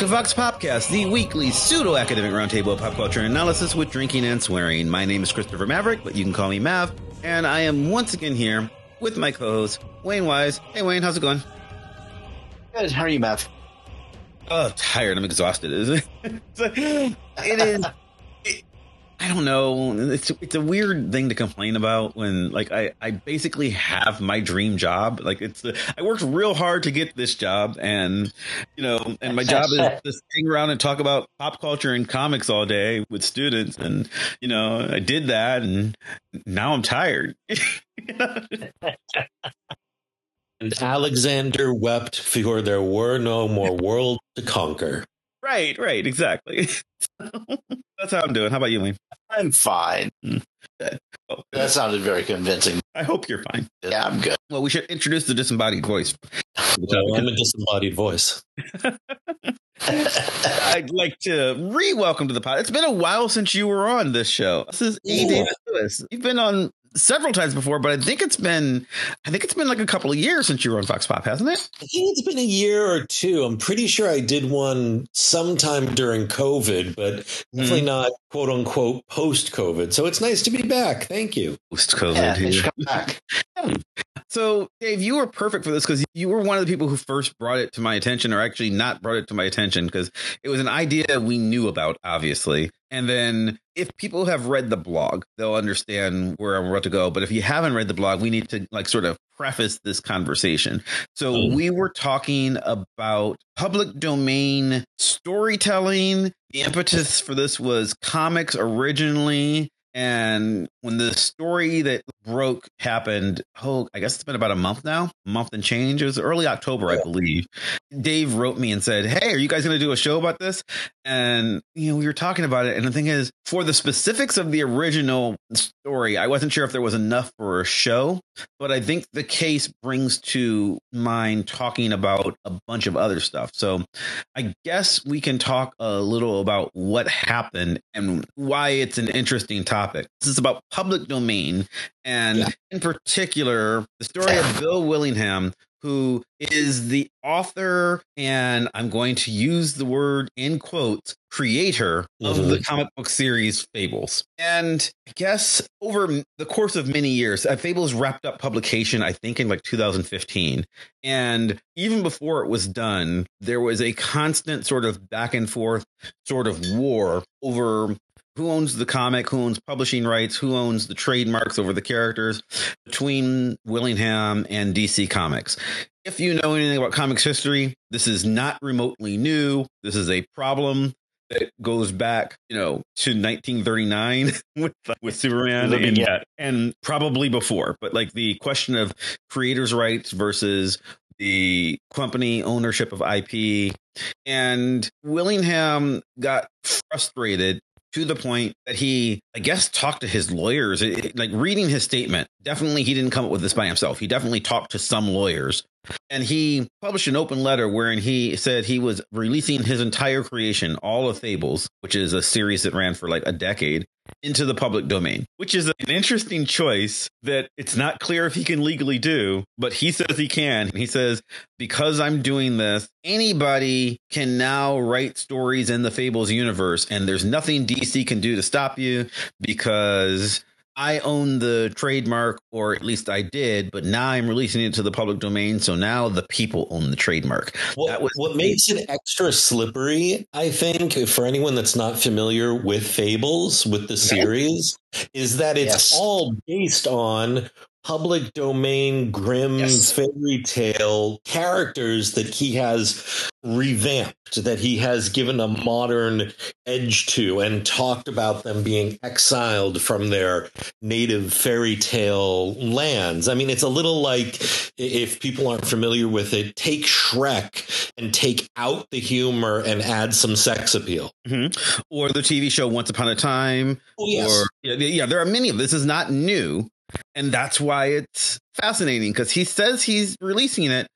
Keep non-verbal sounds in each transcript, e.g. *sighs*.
and welcome back to Vox Popcast, the weekly pseudo academic roundtable of pop culture analysis with drinking and swearing. My name is Christopher Maverick, but you can call me Mav, and I am once again here with my co host, Wayne Wise. Hey, Wayne, how's it going? Good. How are you, Mav? Oh, tired. I'm exhausted. *laughs* Is it? it is. I don't know. It's it's a weird thing to complain about when like I I basically have my dream job. Like it's I worked real hard to get this job, and you know, and my job is *laughs* to hang around and talk about pop culture and comics all day with students, and you know, I did that, and now I'm tired. *laughs* and Alexander wept for there were no more worlds to conquer. Right, right, exactly. *laughs* That's how I'm doing. How about you, Wayne? I'm fine. Mm. Oh, that sounded very convincing. I hope you're fine. Yeah, I'm good. Well, we should introduce the disembodied voice. Well, I'm a disembodied voice. *laughs* I'd like to re-welcome to the pod. It's been a while since you were on this show. This is A. David Lewis. You've been on several times before, but I think it's been I think it's been like a couple of years since you were on Vox Pop, hasn't it? I think it's been a year or two. I'm pretty sure I did one sometime during COVID, but definitely mm. not quote unquote post COVID. So it's nice to be back. Thank you. Post COVID. Yeah, back. *laughs* So, Dave, you were perfect for this because you were one of the people who first brought it to my attention, or actually not brought it to my attention because it was an idea we knew about, obviously. And then if people have read the blog, they'll understand where I'm about to go. But if you haven't read the blog, we need to like sort of preface this conversation. So mm. we were talking about public domain storytelling. The impetus for this was comics originally and when the story that broke happened, oh, I guess it's been about a month now, month and change. It was early October, I believe. Dave wrote me and said, Hey, are you guys going to do a show about this? And, you know, we were talking about it. And the thing is, for the specifics of the original story, I wasn't sure if there was enough for a show, but I think the case brings to mind talking about a bunch of other stuff. So I guess we can talk a little about what happened and why it's an interesting topic. This is about public domain, and yeah. in particular, the story of Bill Willingham, who is the author and I'm going to use the word in quotes creator of mm-hmm. the comic book series Fables. And I guess over the course of many years, uh, Fables wrapped up publication, I think in like 2015. And even before it was done, there was a constant sort of back and forth sort of war over who owns the comic, who owns publishing rights, who owns the trademarks over the characters between Willingham and DC Comics. If you know anything about comics history, this is not remotely new. This is a problem that goes back, you know, to 1939 *laughs* with with Superman and, yeah. and probably before. But like the question of creators' rights versus the company ownership of IP. And Willingham got frustrated to the point that he, I guess, talked to his lawyers. It, like reading his statement, definitely he didn't come up with this by himself. He definitely talked to some lawyers. And he published an open letter wherein he said he was releasing his entire creation, all of Fables, which is a series that ran for like a decade, into the public domain, which is an interesting choice that it's not clear if he can legally do, but he says he can. He says, because I'm doing this, anybody can now write stories in the Fables universe, and there's nothing DC can do to stop you because I own the trademark, or at least I did, but now I'm releasing it to the public domain. So now the people own the trademark. What, what makes it extra slippery, I think, for anyone that's not familiar with Fables, with the series, is that it's yes. all based on public domain Grimm's yes. fairy tale characters that he has revamped that he has given a modern edge to and talked about them being exiled from their native fairy tale lands i mean it's a little like if people aren't familiar with it take shrek and take out the humor and add some sex appeal mm-hmm. or the tv show once upon a time oh, yes. or yeah, yeah there are many of this is not new and that's why it's fascinating because he says he's releasing it.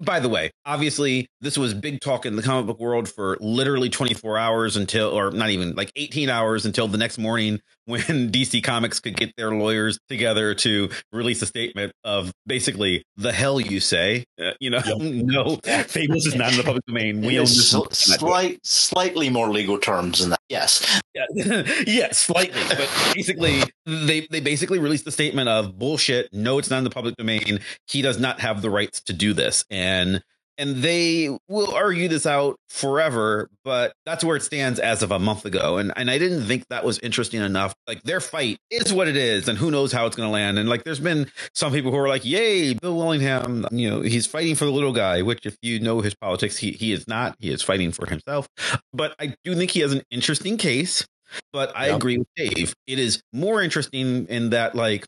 By the way, obviously, this was big talk in the comic book world for literally 24 hours until, or not even like 18 hours until the next morning *laughs* when DC Comics could get their lawyers together to release a statement of basically the hell you say. Uh, you know, yep. *laughs* no, Fables is not in the public domain. We own this. Slight, slightly more legal terms than that. Yes. Yeah, *laughs* yeah, slightly, but basically, they they basically released the statement of bullshit. No, it's not in the public domain. He does not have the rights to do this, and and they will argue this out forever but that's where it stands as of a month ago and and I didn't think that was interesting enough like their fight is what it is and who knows how it's going to land and like there's been some people who are like yay Bill Willingham you know he's fighting for the little guy which if you know his politics he he is not he is fighting for himself but I do think he has an interesting case but I yep. agree with Dave. It is more interesting in that, like,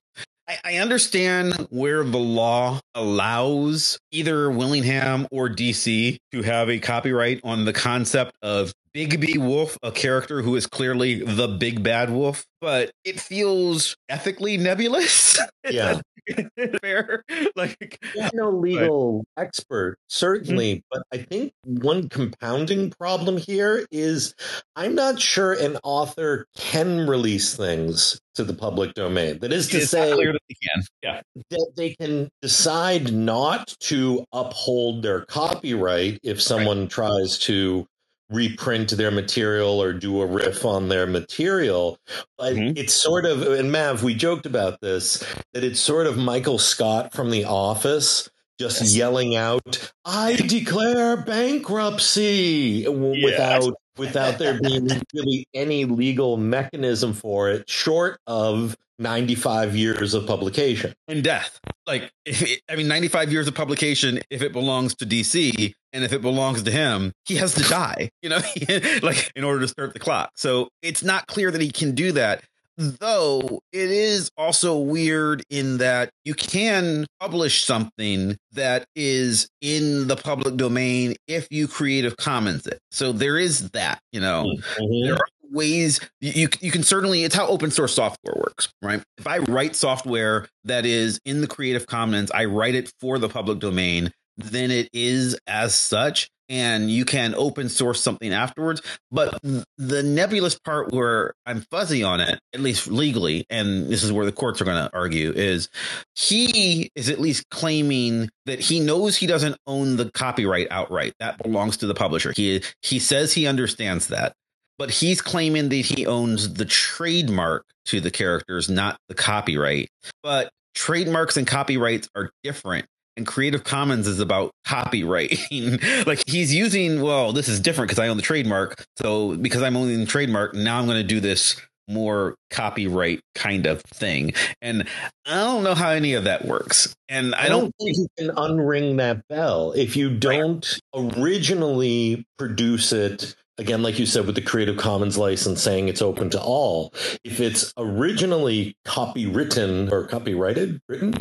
I, understand where the law allows either Willingham or DC to have a copyright on the concept of Bigby Wolf, a character who is clearly the big bad wolf, but it feels ethically nebulous. *laughs* Yeah. fair. *laughs* Like I'm no legal but, expert, certainly, mm-hmm. but I think one compounding problem here is I'm not sure an author can release things to the public domain. That is to it's say, clear that they can. Yeah, that they can decide not to uphold their copyright if someone right. tries to reprint their material or do a riff on their material. But mm-hmm. it's sort of, and Mav, we joked about this, that it's sort of Michael Scott from The Office just yes. yelling out, I declare bankruptcy without *laughs* without there being really any legal mechanism for it short of 95 years of publication. And death. Like it, i mean 95 years of publication if it belongs to dc and if it belongs to him he has to die you know? *laughs* Like in order to start the clock. So it's not clear that he can do that though it is also weird in that you can publish something that is in the public domain if you creative commons it. So there is that you know? Mm-hmm. there are ways you you can certainly it's how open source software works right if i write software that is in the creative commons i write it for the public domain then it is as such and you can open source something afterwards. But the nebulous part where I'm fuzzy on it, at least legally, and this is where the courts are going to argue, is he is at least claiming that he knows he doesn't own the copyright outright. That belongs to the publisher. He he says he understands that. But he's claiming that he owns the trademark to the characters, not the copyright. But trademarks and copyrights are different and Creative Commons is about copywriting. *laughs* like he's using, well, this is different because I own the trademark. So because I'm owning the trademark, now I'm going to do this more copyright kind of thing. And I don't know how any of that works. And I, I don't, don't, think you can unring that bell if you don't originally produce it again, like you said, with the Creative Commons license saying it's open to all, if it's originally copywritten or copyrighted, written,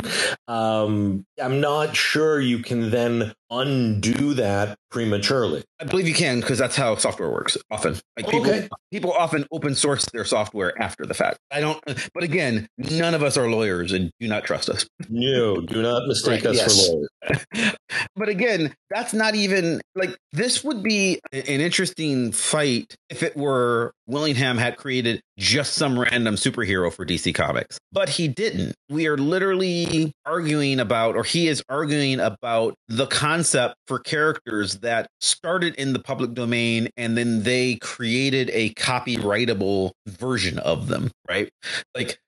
um, I'm not sure you can then undo that prematurely. I believe you can because that's how software works often. Like people, okay. people often open source their software after the fact. I don't, but again, none of us are lawyers and do not trust us. No, do not mistake right, us yes. for lawyers. *laughs* but again, that's not even like this would be an interesting fight if it were Willingham had created just some random superhero for DC Comics, but he didn't. We are literally arguing about, or he is arguing about the concept for characters that started in the public domain and then they created a copyrightable version of them, right? Like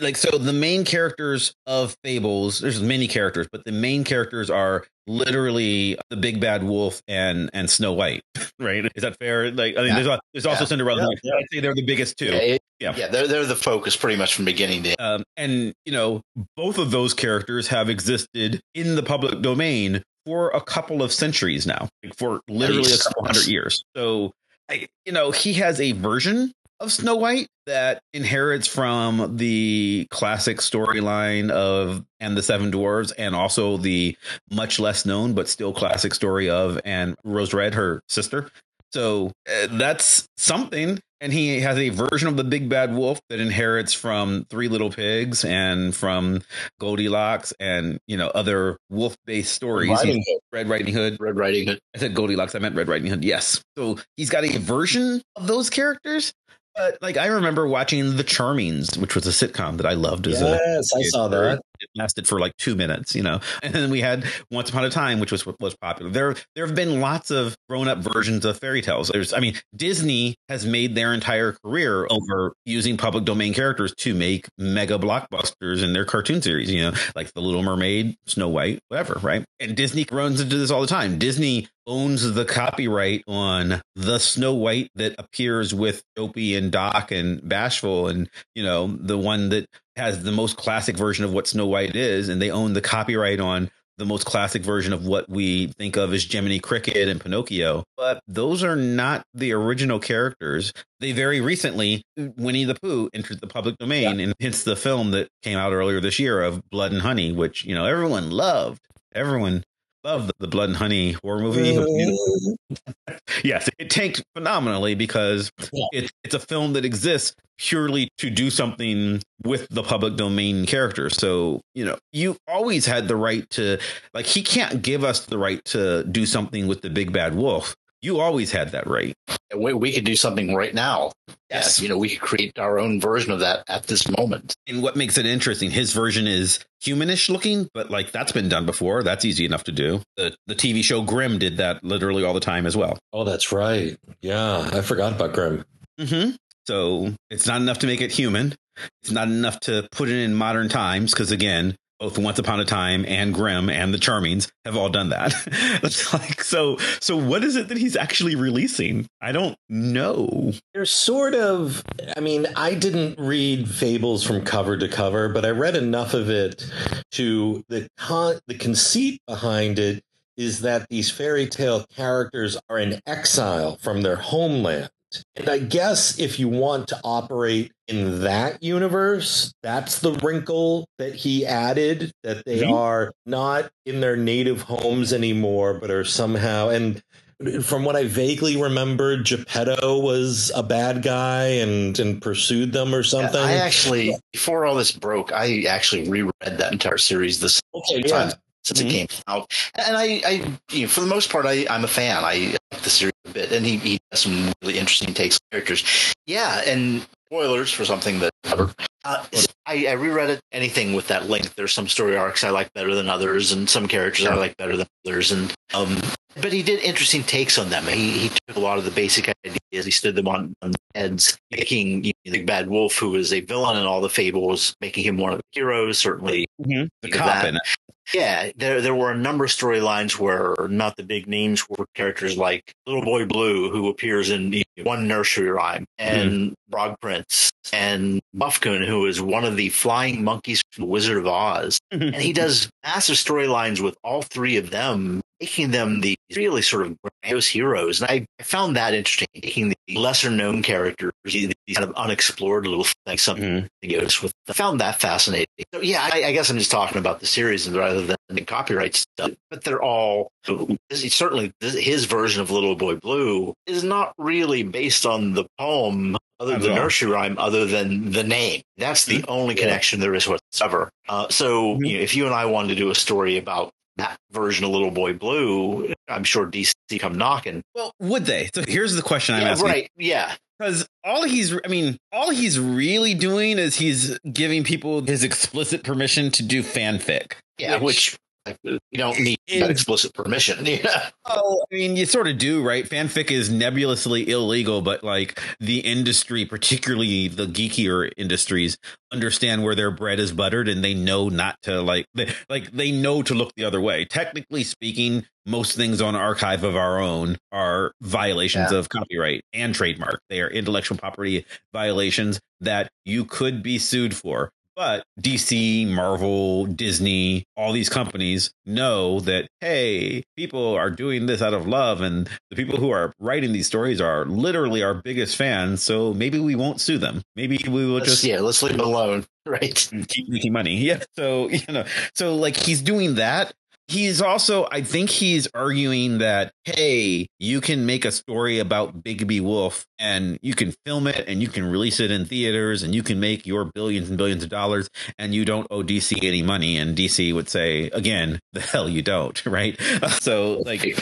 like so the main characters of fables there's many characters but the main characters are literally the big bad wolf and and snow white right? Is that fair? Like i mean yeah. there's, there's also yeah. cinderella yeah. i'd say they're the biggest too. Yeah, yeah. yeah they're, they're the focus pretty much from beginning to um, and you know both of those characters have existed in the public domain for a couple of centuries now like for literally a couple hundred years. So I, you know he has a version of Snow White that inherits from the classic storyline of and the Seven Dwarves, and also the much less known but still classic story of and Rose Red, her sister. So uh, that's something. And he has a version of the big bad wolf that inherits from Three Little Pigs and from Goldilocks and you know other wolf based stories. Riding Red Riding Hood. Red Riding Hood. I said Goldilocks. I meant Red Riding Hood. Yes. So he's got a version of those characters, but like I remember watching The Charmings, which was a sitcom that I loved as yes, a Yes, I saw that. It lasted for like two minutes, you know. *laughs* And then we had Once Upon a Time, which was was popular. There there have been lots of grown up versions of fairy tales. There's I mean, Disney has made their entire career over using public domain characters to make mega blockbusters in their cartoon series, you know, like The Little Mermaid, Snow White, whatever, right? And Disney runs into this all the time. Disney owns the copyright on the Snow White that appears with Dopey and Doc and Bashful, and you know the one that has the most classic version of what Snow White is, and they own the copyright on the most classic version of what we think of as Jiminy Cricket and Pinocchio. But those are not the original characters. They very recently, Winnie the Pooh entered the public domain, yeah. and hence the film that came out earlier this year of Blood and Honey, which you know everyone loved. Everyone love the Blood and Honey horror movie. *laughs* yes, it tanked phenomenally because yeah. it, it's a film that exists purely to do something with the public domain character. So, you know, you always had the right to, like, he can't give us the right to do something with the big bad wolf. You always had that right. We, we could do something right now. Yes. you know, we could create our own version of that at this moment. And what makes it interesting, his version is humanish looking, but like that's been done before. That's easy enough to do. The the TV show Grimm did that literally all the time as well. Oh, that's right. Yeah, I forgot about Grimm. Mm-hmm. So it's not enough to make it human. It's not enough to put it in modern times because again, both Once Upon a Time and Grimm and the Charmings have all done that. *laughs* like so so what is it that he's actually releasing? I don't know. There's sort of I mean, I didn't read Fables from cover to cover, but I read enough of it to the con- the conceit behind it is that these fairy tale characters are in exile from their homeland and I guess if you want to operate in that universe, that's the wrinkle that he added that they mm-hmm. are not in their native homes anymore, but are somehow. And from what I vaguely remember, Geppetto was a bad guy and and pursued them or something. I actually, before all this broke, I actually reread that entire series this okay, time. Since mm-hmm. it came out. And I, I you know, for the most part, I, I'm a fan. I like the series a bit, and he, he has some really interesting takes on characters. Yeah, and spoilers for something that uh, I, I, reread it. Anything with that length, there's some story arcs I like better than others, and some characters I like better than others. And um, but he did interesting takes on them. He, he took a lot of the basic ideas, he stood them on, on heads, making you know, the Bad Wolf, who was a villain in all the fables, making him one of the heroes. Certainly, mm-hmm. the cop in it. Yeah, there there were a number of storylines where not the big names were characters like Little Boy Blue, who appears in one nursery rhyme, and mm. Frog Prince, and Bufkin, who is one of the flying monkeys from the Wizard of Oz. and he does massive storylines with all three of them making them the really sort of grandiose heroes. And I, I found that interesting, taking the lesser known characters, these kind of unexplored little things, something mm-hmm. with. I found that fascinating. So yeah, I, I, guess I'm just talking about the series rather than the copyright stuff. But they're all certainly his version of Little Boy Blue is not really based on the poem other than the nursery rhyme, other than the name. That's the mm-hmm. only connection there is whatsoever. Uh, so, mm-hmm. you know, if you and I wanted to do a story about that version of Little Boy Blue, I'm sure DC come knocking. Well, would they? So here's the question I'm asking. Right. Yeah. Because all he's, I mean, all he's really doing is he's giving people his explicit permission to do fanfic. Yeah, which, which you don't need that explicit permission. *laughs* Yeah. Oh, I mean, you sort of do, right? Fanfic is nebulously illegal, but like the industry, particularly the geekier industries, understand where their bread is buttered, and they know not to like, they, like they know to look the other way. Technically speaking, most things on archive of our own are violations yeah. of copyright and trademark. They are intellectual property violations that you could be sued for. But DC, Marvel, Disney, all these companies know that, hey, people are doing this out of love, and the people who are writing these stories are literally our biggest fans. So maybe we won't sue them. Maybe we will let's, just. Yeah, let's leave it alone. *laughs* Right. Keep making money. Yeah. So, *laughs* you know, so like he's doing that he's also I think he's arguing that hey, you can make a story about Bigby Wolf and you can film it and you can release it in theaters and you can make your billions and billions of dollars and you don't owe DC any money and DC would say again, the hell you don't, *laughs* right? *laughs* So like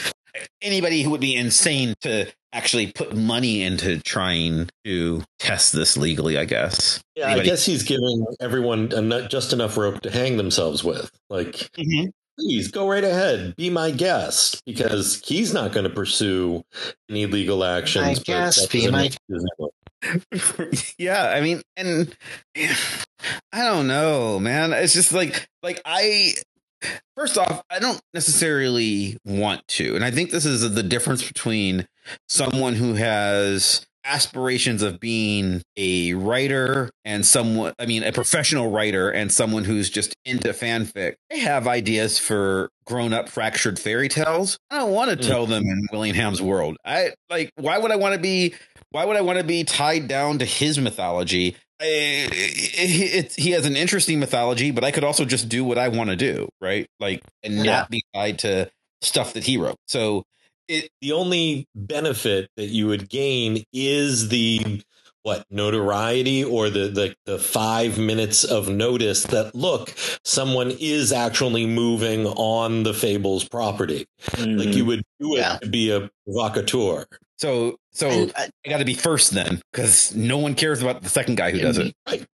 anybody who would be insane to actually put money into trying to test this legally, I guess. Yeah, anybody? I guess he's giving everyone just enough rope to hang themselves with. Like, mm-hmm. Please go right ahead, be my guest, because he's not going to pursue any legal actions. My guest, be my. *laughs* yeah, I mean, and *sighs* I don't know, man. It's just like, like I First off, I don't necessarily want to. And I think this is the difference between someone who has aspirations of being a writer and someone I mean a professional writer and someone who's just into fanfic. I have ideas for grown-up fractured fairy tales. I don't want to mm. tell them in Willingham's world. I like why would I want to be why would I want to be tied down to his mythology it, he has an interesting mythology, but I could also just do what I want to do, right? Like, and yeah. not be tied to stuff that he wrote. So, it, the only benefit that you would gain is the what notoriety or the, the the five minutes of notice that look someone is actually moving on the fables property mm-hmm. like you would do it yeah. to be a provocateur so so and, uh, I got to be first then because no one cares about the second guy who does it. Right.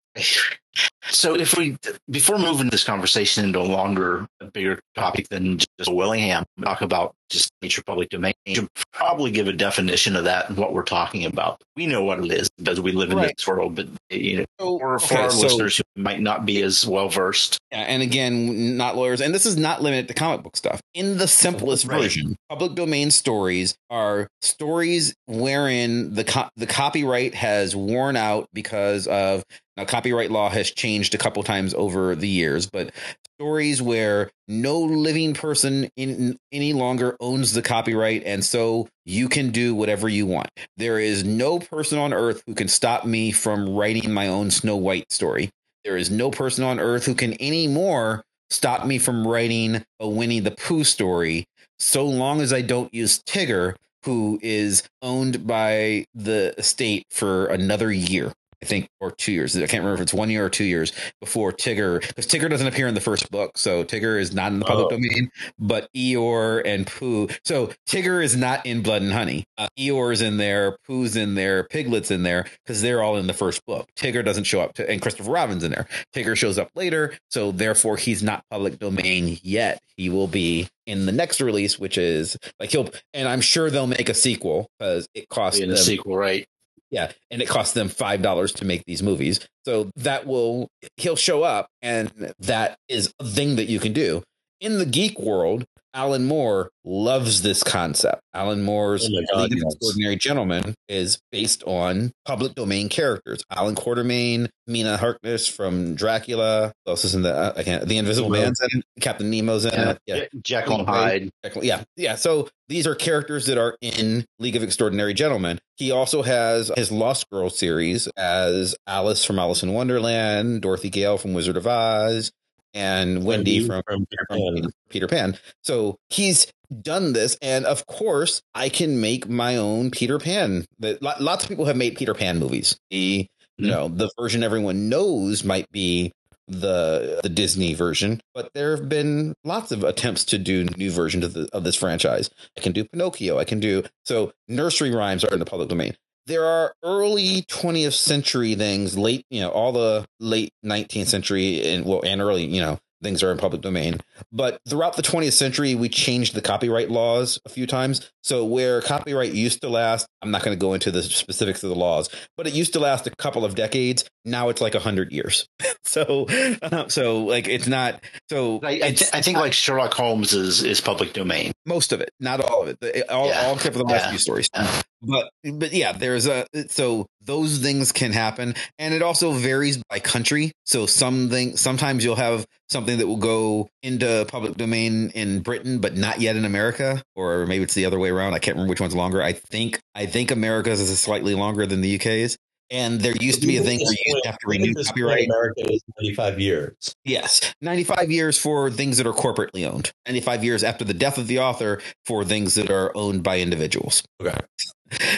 So if we before moving this conversation into a longer, a bigger topic than just Willingham, talk about just nature public domain, should probably give a definition of that and what we're talking about. We know what it is because we live in right. this world, but you know, so, for, for okay, our so, listeners who might not be as well versed. Yeah, and again, not lawyers, and this is not limited to comic book stuff. In the simplest right. version, public domain stories are stories wherein the co- the copyright has worn out because of now, copyright law has changed a couple times over the years, but stories where no living person in any longer owns the copyright and so you can do whatever you want. There is no person on earth who can stop me from writing my own Snow White story. There is no person on earth who can anymore stop me from writing a Winnie the Pooh story so long as I don't use Tigger who is owned by the state for another year. I think, or two years. I can't remember if it's one year or two years before Tigger, because Tigger doesn't appear in the first book. So Tigger is not in the public oh. domain, but Eeyore and Pooh. So Tigger is not in Blood and Honey. Uh, Eeyore's in there, Pooh's in there, Piglet's in there, because they're all in the first book. Tigger doesn't show up, to, and Christopher Robin's in there. Tigger shows up later, so therefore he's not public domain yet. He will be in the next release, which is like he'll, and I'm sure they'll make a sequel because it costs in a sequel, right? Yeah, and it costs them five dollars to make these movies. So that will he'll show up, and that is a thing that you can do in the geek world. Alan Moore loves this concept. Alan Moore's oh League of Extraordinary Gentlemen is based on public domain characters. Allan Quatermain, Mina Harkness from Dracula. Who else is in the? Uh, I can't. The Invisible Nemo. Man's in it. Captain Nemo's in yeah. it. Yeah, Jekyll and Hyde. Yeah, yeah. So these are characters that are in League of Extraordinary Gentlemen. He also has his Lost Girl series as Alice from Alice in Wonderland, Dorothy Gale from Wizard of Oz, and Wendy, from, from, Peter, Pan. Peter Pan. So he's done this, and of course, I can make my own Peter Pan. Lots of people have made Peter Pan movies. The you mm-hmm. know the version everyone knows might be the the Disney version, but there have been lots of attempts to do new versions of the of this franchise. I can do Pinocchio. I can do so. Nursery rhymes are in the public domain there are early 20th century things, late, you know, all the late 19th century and well, and early, you know, things are in public domain. But throughout the 20th century, we changed the copyright laws a few times. So where copyright used to last, I'm not going to go into the specifics of the laws, but it used to last a couple of decades. Now it's like a hundred years. *laughs* so, uh, so like it's not. So I, I, th- I think like Sherlock Holmes is is public domain. Most of it, not all of it. All, yeah. all except for the last yeah. few stories. Yeah. But but yeah, there's a so those things can happen, and it also varies by country. So something sometimes you'll have something that will go into public domain in Britain, but not yet in America, or maybe it's the other way around. I can't remember which one's longer. I think I think America's is slightly longer than the UK's. And there used to be a thing where you have to renew copyright. America is 95 years. Yes, 95 years for things that are corporately owned. 95 years after the death of the author for things that are owned by individuals. Okay.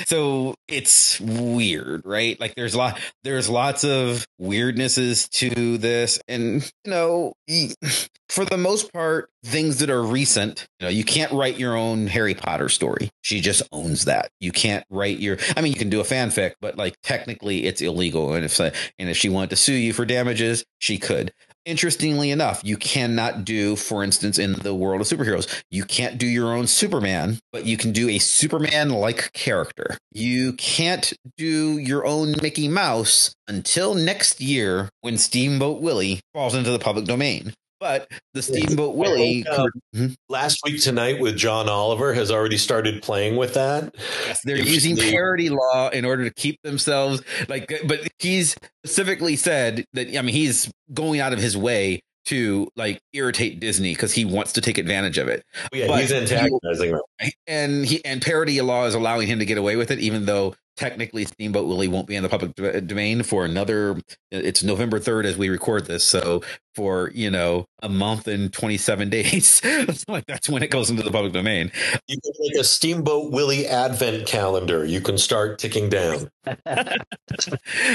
So it's weird, right? Like there's a lot there's lots of weirdnesses to this and you know, for the most part things that are recent, you know, you can't write your own Harry Potter story. She just owns that. You can't write your I mean you can do a fanfic, but like technically it's illegal and if and if she wanted to sue you for damages, she could interestingly enough, you cannot do, for instance, in the world of superheroes, you can't do your own Superman, but you can do a Superman like character. You can't do your own Mickey Mouse until next year when Steamboat Willie falls into the public domain. But the Steamboat Willie uh, hmm? last week tonight with John Oliver has already started playing with that. Yes, they're if using they, parody law in order to keep themselves like. But he's specifically said that I mean he's going out of his way to like irritate Disney because he wants to take advantage of it. Oh, yeah, but he's antagonizing them, and he and parody law is allowing him to get away with it, even though technically Steamboat Willie won't be in the public domain for another. It's November third as we record this, so for you know a month and 27 *laughs* days. Like that's when it goes into the public domain. You can make a steamboat willie advent calendar. You can start ticking down. *laughs*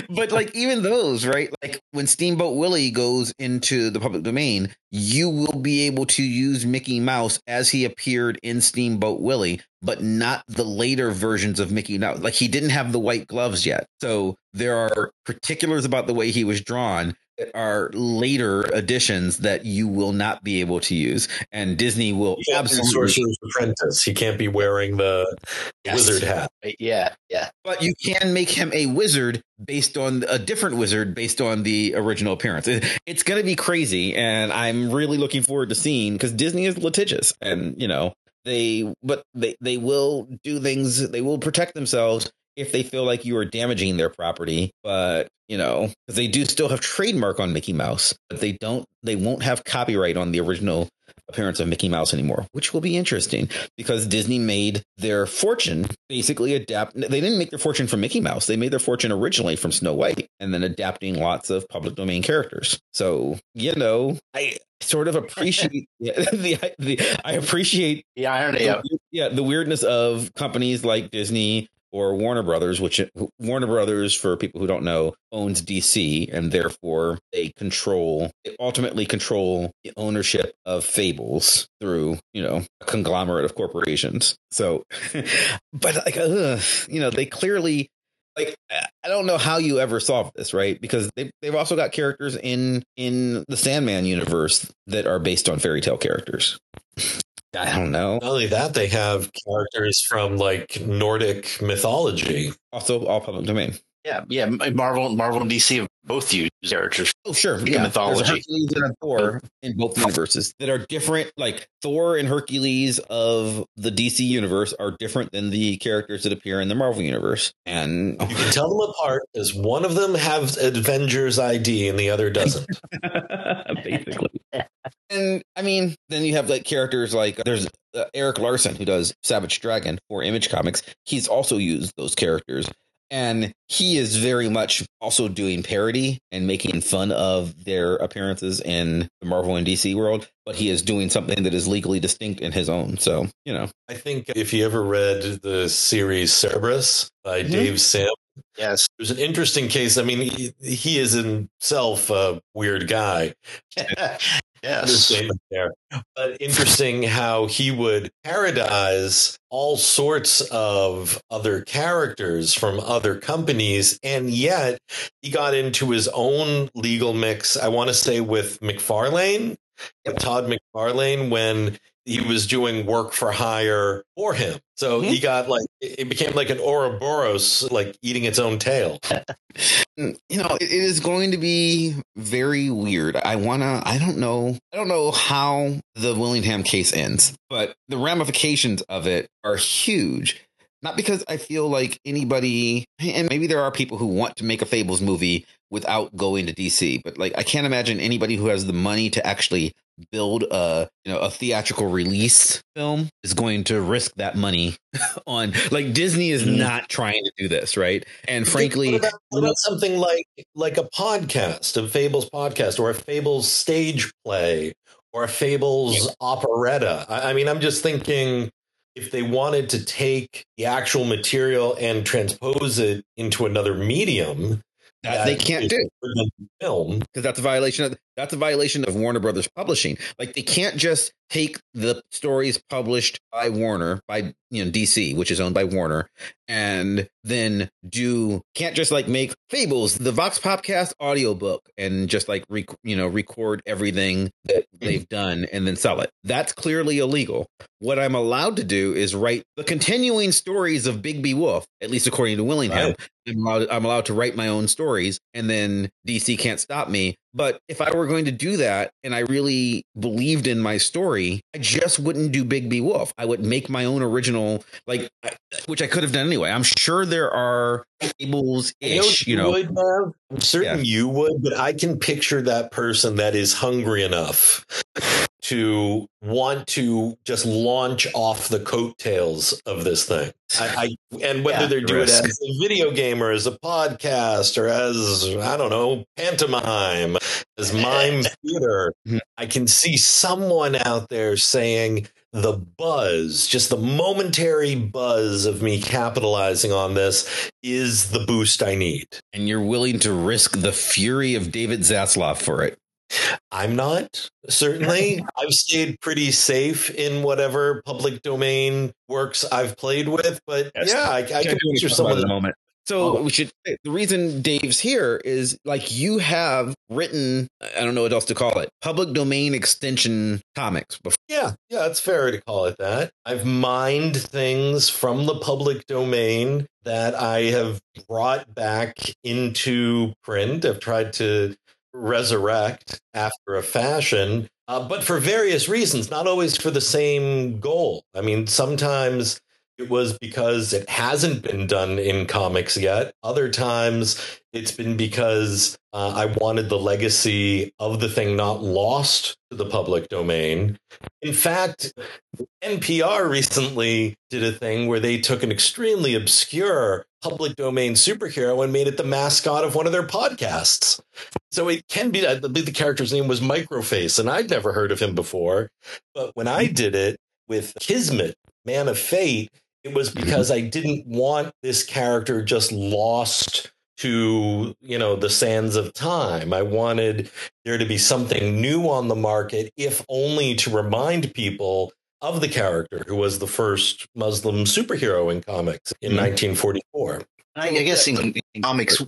But like even those right? Like when steamboat willie goes into the public domain you will be able to use mickey mouse as he appeared in steamboat willie but not the later versions of mickey mouse. Like he didn't have the white gloves yet. So there are particulars about the way he was drawn are later additions that you will not be able to use, and Disney will absolutely. Sorcerer's Apprentice. He can't be wearing the yes. wizard hat. Yeah, yeah. But you can make him a wizard based on a different wizard based on the original appearance. It's going to be crazy, and I'm really looking forward to seeing because Disney is litigious, and you know they, but they they will do things. They will protect themselves if they feel like you are damaging their property, but you know, because they do still have trademark on Mickey Mouse, but they don't, they won't have copyright on the original appearance of Mickey Mouse anymore, which will be interesting because Disney made their fortune basically adapt. They didn't make their fortune from Mickey Mouse; they made their fortune originally from Snow White, and then adapting lots of public domain characters. So you know, I sort of appreciate *laughs* *laughs* the, the I appreciate the irony. The, yeah, the weirdness of companies like Disney or Warner Brothers, which Warner Brothers, for people who don't know, owns DC, and therefore they control, they ultimately control the ownership of Fables through, you know, a conglomerate of corporations. So, *laughs* but like, uh, you know, they clearly like I don't know how you ever solve this, right? Because they they've also got characters in in the Sandman universe that are based on fairy tale characters. I don't know. Not only that, they have characters from like Nordic mythology. Also, all public domain. Yeah, yeah. Marvel, Marvel, and DC have both used characters. Oh, sure. Yeah, mythology. There's Hercules and Thor in both universes that are different. Like Thor and Hercules of the DC universe are different than the characters that appear in the Marvel universe. And you can tell them apart because one of them has Avengers ID and the other doesn't. *laughs* Basically. and I mean, then you have like characters like there's uh, Erik Larsen who does Savage Dragon for Image Comics. He's also used those characters and he is very much also doing parody and making fun of their appearances in the Marvel and DC world, but he is doing something that is legally distinct in his own. So, you know. I think if you ever read the series Cerebus by mm-hmm. Dave Sim, Yes. There's an interesting case. I mean, he, he is himself a weird guy. *laughs* yes. There. But interesting how he would parodize all sorts of other characters from other companies. And yet he got into his own legal mix, I want to say with McFarlane, yep. Todd McFarlane, when he was doing work for hire for him. So mm-hmm. he got like it became like an Ouroboros, like eating its own tail. you know, it is going to be very weird. I wanna. I don't know. I don't know how the Willingham case ends, but the ramifications of it are huge. Not because I feel like anybody, and maybe there are people who want to make a Fables movie without going to DC, but like I can't imagine anybody who has the money to actually build a you know a theatrical release film is going to risk that money *laughs* on like Disney is mm-hmm. not trying to do this, right? And frankly, what about, what about something like like a podcast, a Fables podcast, or a Fables stage play, or a Fables yeah. operetta? I, I mean, I'm just thinking if they wanted to take the actual material and transpose it into another medium, that, that they can't do film because that's a violation of that's a violation of Warner Brothers Publishing. Like they can't just take the stories published by Warner by you know DC, which is owned by Warner, and then do can't just like make Fables the Vox Popcast audiobook and just like rec, you know record everything that they've done and then sell it. That's clearly illegal. What I'm allowed to do is write the continuing stories of Bigby Wolf, at least according to Willingham. Right. I'm allowed, I'm allowed to write my own stories, and then DC can't stop me. But if I were going to do that and I really believed in my story, I just wouldn't do Bigby Wolf. I would make my own original, like, which I could have done anyway. I'm sure there are Fables ish, you know. Would, I'm certain yeah. you would, but I can picture that person that is hungry enough to want to just launch off the coattails of this thing. I, I and whether yeah, they're doing risk. it as a video game or as a podcast or as I don't know pantomime, as *laughs* mime theater, mm-hmm. I can see someone out there saying the buzz, just the momentary buzz of me capitalizing on this is the boost I need. And you're willing to risk the fury of David Zaslav for it. I'm not, certainly. *laughs* I've stayed pretty safe in whatever public domain works I've played with, but yes. yeah, I, I can picture someone. At the moment. So oh. we should. The reason Dave's here is like you have written. I don't know what else to call it. Public domain extension comics. Before. Yeah, yeah, it's fair to call it that. I've mined things from the public domain that I have brought back into print. I've tried to resurrect after a fashion, uh, but for various reasons, not always for the same goal. I mean, sometimes it was because it hasn't been done in comics yet. Other times it's been because uh, I wanted the legacy of the thing not lost to the public domain. In fact, NPR recently did a thing where they took an extremely obscure public domain superhero and made it the mascot of one of their podcasts. So it can be, I believe the character's name was Microface, and I'd never heard of him before. But when I did it with Kismet, Man of Fate, it was mm-hmm. because I didn't want this character just lost to you know the sands of time i wanted there to be something new on the market if only to remind people of the character who was the first muslim superhero in comics in mm-hmm. 1944 I, guess in, in comics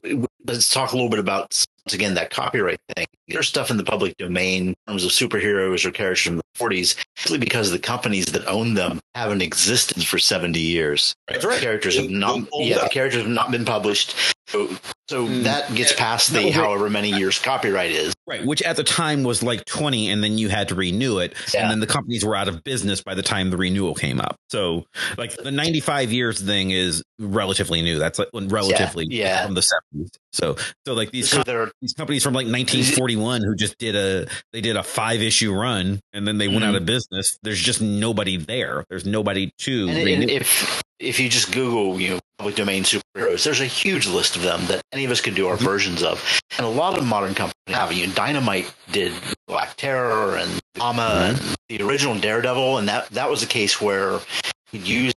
let's talk a little bit about once again that copyright thing. There's stuff in the public domain in terms of superheroes or characters from the 40s simply because the companies that own them haven't existed for 70 years. That's right. characters have not yeah characters have not been published. So, so mm. that gets past the however many years copyright is. Right, which at the time was like 20 and then you had to renew it yeah. and then the companies were out of business by the time the renewal came up. So, like the 95 years thing is relatively new. That's like relatively yeah, yeah. from the 70s. So, so like these so com- these companies from like 1941 who just did a they did a 5 issue run and then they mm-hmm. went out of business. There's just nobody there. There's nobody to and, and if if you just Google, you know, public domain superheroes, there's a huge list of them that any of us could do our mm-hmm. versions of. And a lot of modern companies have. You know, Dynamite did Black Terror and Gamma mm-hmm. and the original Daredevil, and that that was a case where he used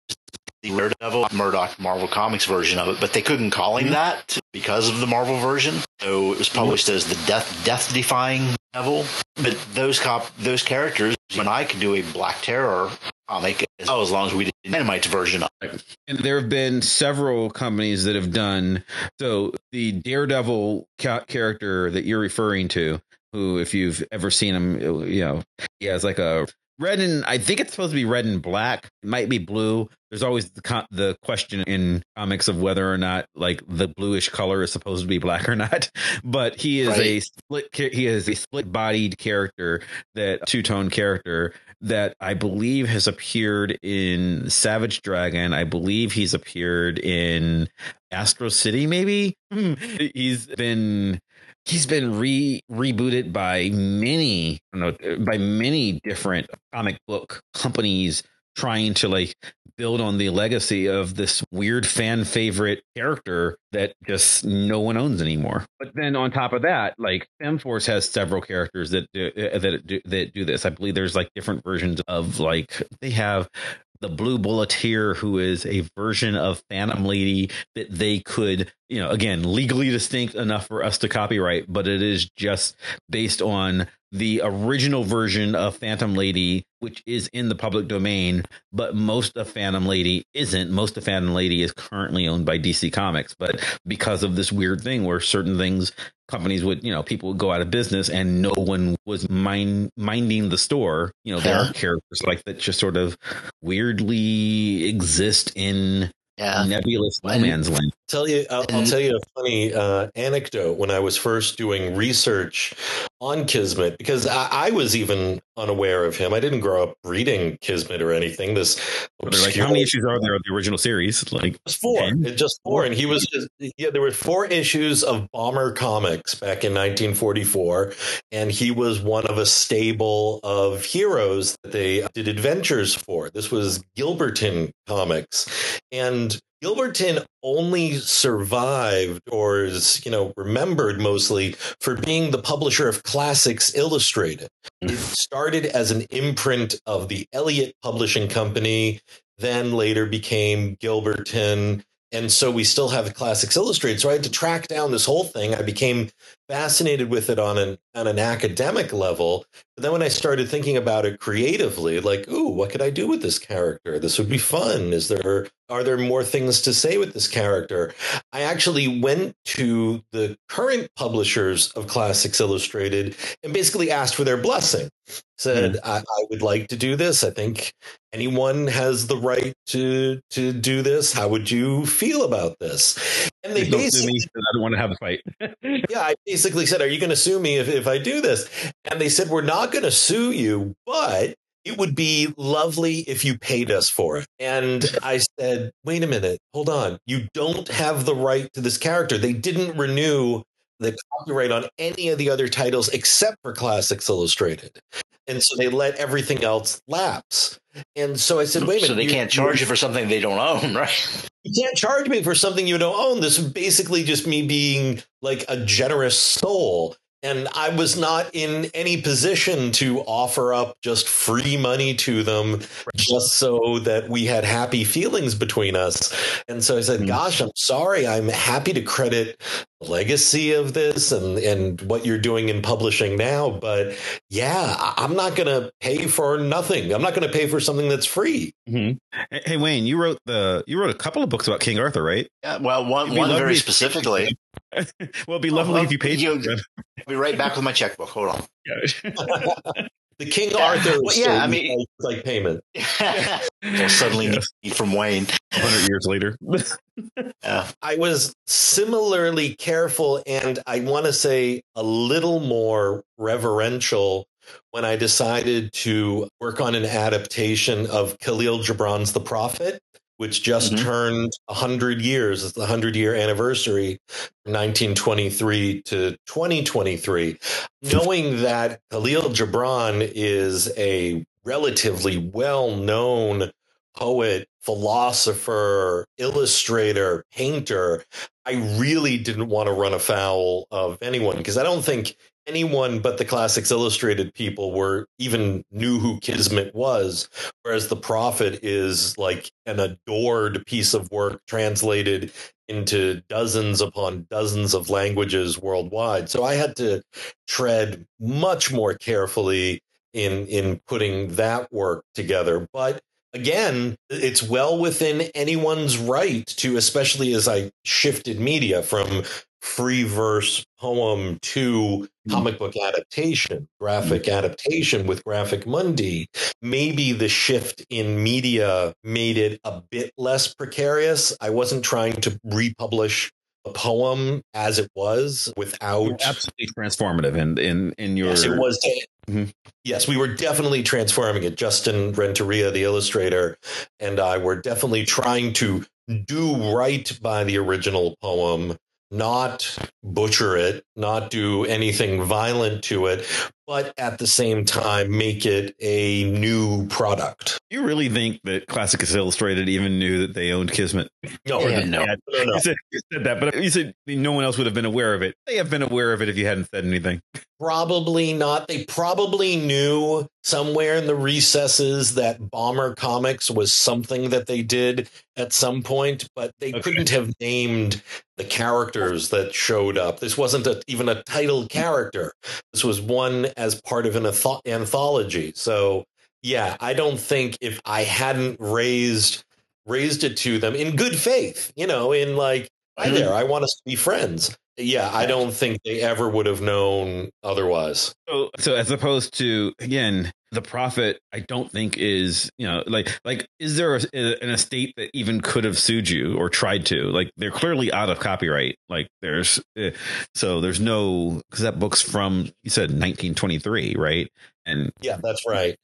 the Daredevil Murdock Marvel Comics version of it, but they couldn't call him mm-hmm. that because of the Marvel version. So it was published as the Death Death Defying Devil. But those cop those characters, when I could do a Black Terror Oh, comic, oh, as long as we did Dynamite's version of it. And there have been several companies that have done so. The Daredevil ca- character that you're referring to, who, if you've ever seen him, you know, he has like a red and I think it's supposed to be red and black. It might be blue. There's always the the question in comics of whether or not like the bluish color is supposed to be black or not. *laughs* But he is right. a split. He is a split bodied character that two tone character that I believe has appeared in Savage Dragon. I believe he's appeared in Astro City. Maybe hmm. he's been he's been re rebooted by many, I don't know, by many different comic book companies trying to like build on the legacy of this weird fan favorite character that just no one owns anymore. But then on top of that, like Femforce has several characters that do, uh, that do, that do this. I believe there's like different versions of like they have the Blue Bulleteer, who is a version of Phantom Lady that they could, you know, again, legally distinct enough for us to copyright, but it is just based on the original version of Phantom Lady, which is in the public domain, but most of Phantom Lady isn't. Most of Phantom Lady is currently owned by DC Comics, but because of this weird thing where certain things companies would, you know, people would go out of business and no one was mind minding the store. You know, there huh? are characters like that just sort of weirdly exist in yeah. nebulous no man's land. Tell you, I'll, I'll, tell you a funny uh, anecdote. When I was first doing research on Kismet, because I, I, was even unaware of him. I didn't grow up reading Kismet or anything. This like how many issues are there of the original series? Like just four, 10? just four. And he was just, yeah. There were four issues of Bomber Comics back in 1944, and he was one of a stable of heroes that they did adventures for. This was Gilberton Comics, and Gilberton only survived or is, you know, remembered mostly for being the publisher of Classics Illustrated. It mm. started as an imprint of the Elliott Publishing Company, then later became Gilberton. And so we still have Classics Illustrated. So I had to track down this whole thing. I became fascinated with it on an on an academic level. But then when I started thinking about it creatively, like, ooh, what could I do with this character? This would be fun. Is there are there more things to say with this character? I actually went to the current publishers of Classics Illustrated and basically asked for their blessing. Said, mm. I, I would like to do this. I think anyone has the right to to do this. How would you feel about this? And they basically, me, I don't want to have a fight. *laughs* yeah, I basically said, Are you going to sue me if, if I do this? And they said, We're not going to sue you, but it would be lovely if you paid us for it. And I said, Wait a minute, hold on. You don't have the right to this character. They didn't renew the copyright on any of the other titles except for Classics Illustrated. And so they let everything else lapse. And so I said, wait a minute. So they can't charge you for something they don't own, *laughs* right? You can't charge me for something you don't own. This is basically just me being like a generous soul. And I was not in any position to offer up just free money to them just so that we had happy feelings between us. And so I said, mm. Gosh, I'm sorry. I'm happy to credit the legacy of this and, and what you're doing in publishing now. But yeah, I'm not going to pay for nothing. I'm not going to pay for something that's free. Mm-hmm. Hey, Wayne, you wrote the you wrote a couple of books about King Arthur, right? Yeah, well, one, one very specifically. *laughs* well, it'd be oh, lovely well, if you paid. You, I'll be right back with my checkbook. Hold on. *laughs* the King Arthur. Well, yeah, I mean, like, like payment. *laughs* well, suddenly yes. from Wayne. Hundred years later. yeah. I was similarly careful, and I want to say a little more reverential when I decided to work on an adaptation of Khalil Gibran's The Prophet which just mm-hmm. turned 100 years. It's the 100 year anniversary from 1923 to 2023. Knowing that Khalil Gibran is a relatively well known poet, philosopher, illustrator, painter, I really didn't want to run afoul of anyone because I don't think anyone but the Classics Illustrated people were even knew who Kismet was, whereas The Prophet is like an adored piece of work translated into dozens upon dozens of languages worldwide. So I had to tread much more carefully in in putting that work together. But again, it's well within anyone's right to, especially as I shifted media from free verse poem to comic book adaptation, graphic adaptation with Graphic Mundi. Maybe the shift in media made it a bit less precarious. I wasn't trying to republish a poem as it was without absolutely transformative in in in your yes it was mm-hmm. yes we were definitely transforming it justin renteria the illustrator and i were definitely trying to do right by the original poem not butcher it, not do anything violent to it, but at the same time make it a new product. You really think that Classics Illustrated even knew that they owned Kismet? No, Yeah, no, no. no, no. You, said, you said that, but you said no one else would have been aware of it. They have been aware of it if you hadn't said anything. Probably not. They probably knew somewhere in the recesses that Bomber Comics was something that they did at some point, but they Okay. couldn't have named the characters that showed up. This wasn't a, even a title character. This was one as part of an anth- anthology. So, yeah, I don't think if I hadn't raised raised it to them in good faith, you know, in like, hi mm-hmm. there, I want us to be friends. Yeah, I don't think they ever would have known otherwise. So, so as opposed to again, the Prophet, I don't think is you know like like is there a, an estate that even could have sued you or tried to? Like they're clearly out of copyright. Like there's uh, so there's no because that book's from you said 1923, right? And Yeah, that's right.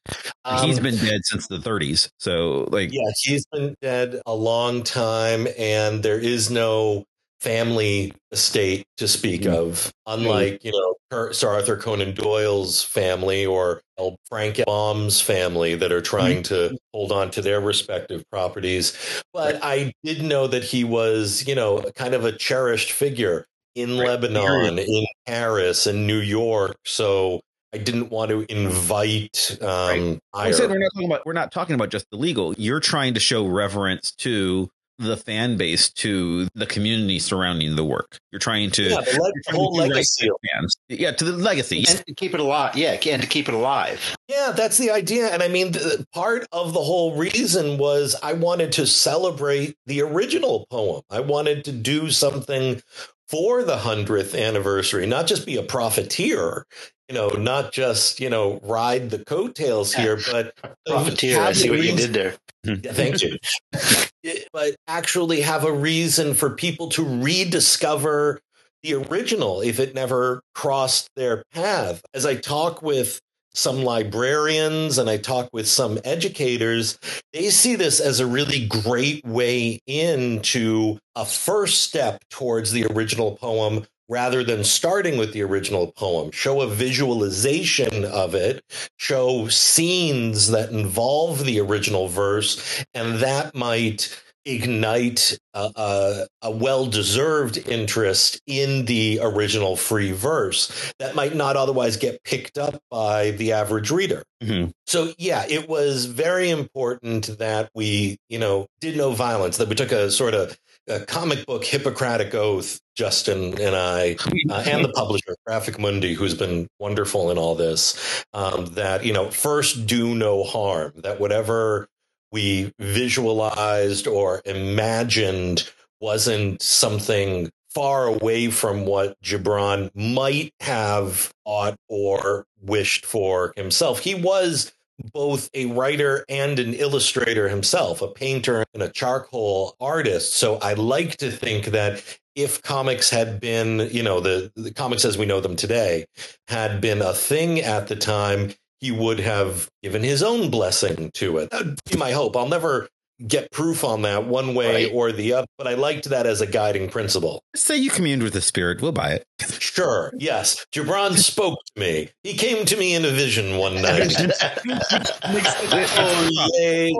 He's been dead since the 30s. So like yeah, he's been dead a long time, and there is no family estate to speak Mm. of, unlike you know Sir Arthur Conan Doyle's family or. Frank Baum's family that are trying to hold on to their respective properties. But I did know that he was, you know, kind of a cherished figure in Right. Lebanon, in Paris, in New York. So I didn't want to invite um, I said we're not talking about we're not talking about just the legal. You're trying to show reverence to the fan base, to the community surrounding the work. You're trying to yeah, the, leg- you're the whole to right legacy. fans. Yeah, to the legacy. and to keep it alive. Yeah, and to keep it alive. Yeah, that's the idea. And I mean, the, part of the whole reason was I wanted to celebrate the original poem. I wanted to do something for the 100th anniversary, not just be a profiteer, you know, not just, you know, ride the coattails here, but Profiteer. I see a what you did there. *laughs* Yeah, thank you. *laughs* but actually have a reason for people to rediscover the original if it never crossed their path. As I talk with some librarians and I talk with some educators, they see this as a really great way into a first step towards the original poem rather than starting with the original poem. Show a visualization of it, show scenes that involve the original verse, and that might ignite a, a, a well-deserved interest in the original free verse that might not otherwise get picked up by the average reader. Mhm. So yeah, it was very important that we, you know, did no violence. That we took a sort of a comic book Hippocratic oath, Justin and I, *laughs* uh, and the publisher Graphic Mundi, who's been wonderful in all this. Um, that you know, first do no harm. That whatever we visualized or imagined wasn't something far away from what Gibran might have thought or wished for himself. He was both a writer and an illustrator himself, a painter and a charcoal artist. So I like to think that if comics had been, you know, the, the comics as we know them today had been a thing at the time, he would have given his own blessing to it. That'd be my hope. I'll never get proof on that one way Right. or the other, but I liked that as a guiding principle. Say you communed with the spirit, we'll buy it. Sure, yes. Gibran spoke to me. He came to me in a vision one night. *laughs* *laughs* oh, yay.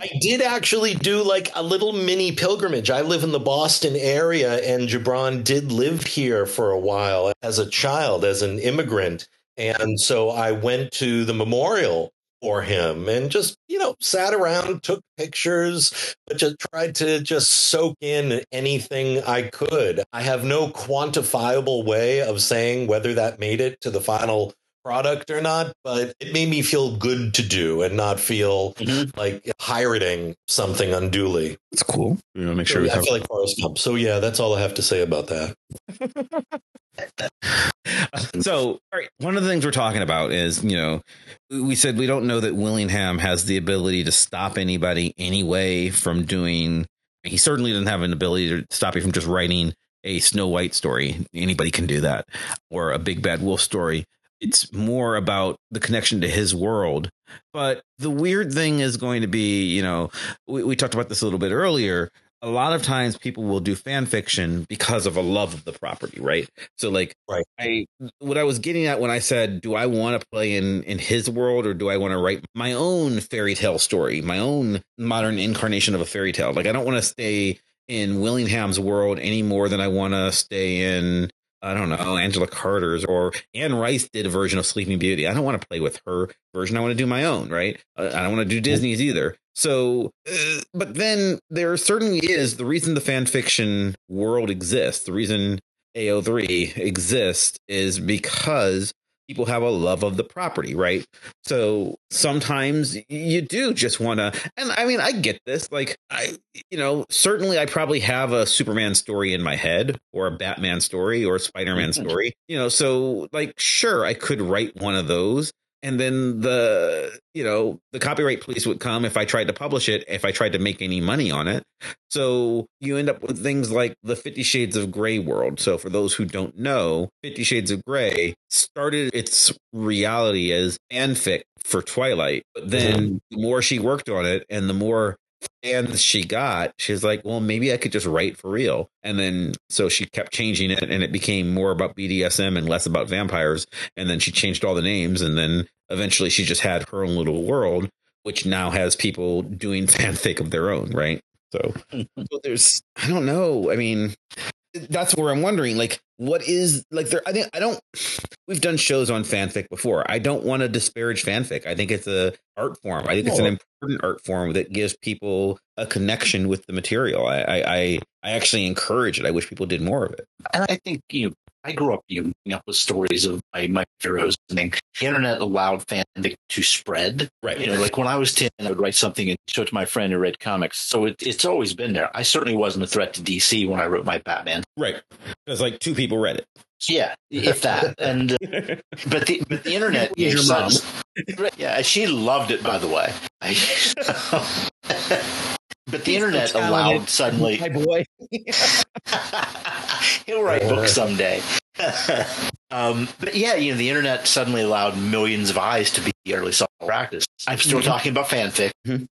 I did actually do like a little mini pilgrimage. I live in the Boston area, and Gibran did live here for a while as a child, as an immigrant. And so I went to the memorial for him and just, you know, sat around, took pictures, but just tried to just soak in anything I could. I have no quantifiable way of saying whether that made it to the final product or not, but it made me feel good to do and not feel Mhm. like pirating something unduly. It's cool. You know, make sure So, we I have feel like Forrest Gump. So yeah, that's all I have to say about that. *laughs* so. One of the things we're talking about is, you know, we said we don't know that Willingham has the ability to stop anybody anyway from doing. He certainly doesn't have an ability to stop you from just writing a Snow White story. Anybody can do that, or a Big Bad Wolf story. It's more about the connection to his world. But the weird thing is going to be, you know, we, we talked about this a little bit earlier. A lot of times people will do fan fiction because of a love of the property, right? So like right. I what I was getting at when I said, do I want to play in in his world or do I want to write my own fairy tale story, my own modern incarnation of a fairy tale? Like I don't want to stay in Willingham's world any more than I want to stay in I don't know, Angela Carter's or Anne Rice did a version of Sleeping Beauty. I don't want to play with her version. I want to do my own, right? I don't want to do Disney's either. So, uh, but then there certainly is the reason the fan fiction world exists, the reason AO3 exists is because people have a love of the property, right? So sometimes you do just want to, and I mean, I get this. Like, I, you know, certainly I probably have a Superman story in my head or a Batman story or a Spider Man *laughs* story, you know, so like, sure, I could write one of those and then the you know the copyright police would come if i tried to publish it if i tried to make any money on it. So you end up with things like the 50 shades of gray world. So for those who don't know 50 shades of gray started its reality as fanfic for twilight. But then mm-hmm. the more she worked on it and the more fans she got, she's like, well, maybe I could just write for real. And then so she kept changing it and it became more about BDSM and less about vampires. And then she changed all the names. And then eventually she just had her own little world, which now has people doing *laughs* fanfic of their own, right? So, *laughs* so there's, I don't know. I mean, that's where I'm wondering, like, what is like there? I think I don't. We've done shows on fanfic before. I don't want to disparage fanfic. I think it's a art form. I think it's an important art form that gives people a connection with the material. I I I actually encourage it. I wish people did more of it. And I think you know, I grew up you know, up with stories of my, my heroes. And the internet allowed fanfic to spread. Right. You know, like when I was 10, I would write something and show it to my friend who read comics. So it, it's always been there. I certainly wasn't a threat to DC when I wrote my Batman. Right. Because like two people read it. Yeah, if that. And uh, but the but the internet *laughs* your mom. yeah, she loved it. By the way, *laughs* *laughs* but the internet allowed suddenly. My boy, *laughs* *laughs* he'll write books someday. *laughs* um, but yeah, you know, the internet suddenly allowed millions of eyes to be early software practice. I'm still mm-hmm. talking about fanfic. Mm-hmm.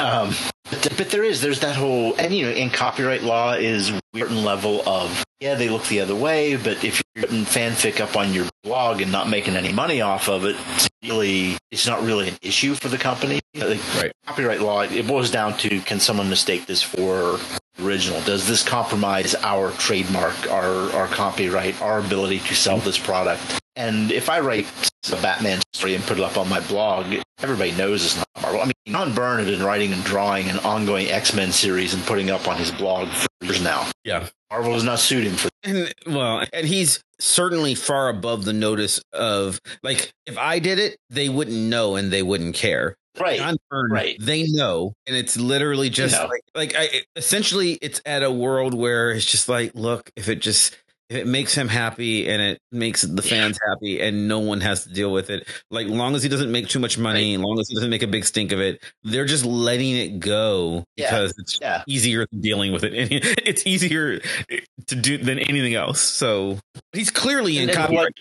Um, but, but, there is, there's that whole, and you know, in copyright law is certain level of, yeah, they look the other way, but if you're putting fanfic up on your blog and not making any money off of it, it's really, it's not really an issue for the company. Like, right. Copyright law, it boils down to, can someone mistake this for original? Does this compromise our trademark, our, our copyright, our ability to sell this product? And if I write a Batman story and put it up on my blog, everybody knows it's not Marvel. I mean, John Byrne had been writing and drawing an ongoing X Men series and putting up on his blog for years now. Yeah. Marvel does not suit him for and well, and he's certainly far above the notice of like if I did it, they wouldn't know and they wouldn't care. Right. John Byrne, right. They know, and it's literally just you know. like like I essentially it's at a world where it's just like, look, if it just if it makes him happy and it makes the fans yeah. happy and no one has to deal with it like long as he doesn't make too much money right. long as he doesn't make a big stink of it they're just letting it go because yeah. it's yeah. easier than dealing with it *laughs* it's easier eh, to do than anything else so he's clearly in copyright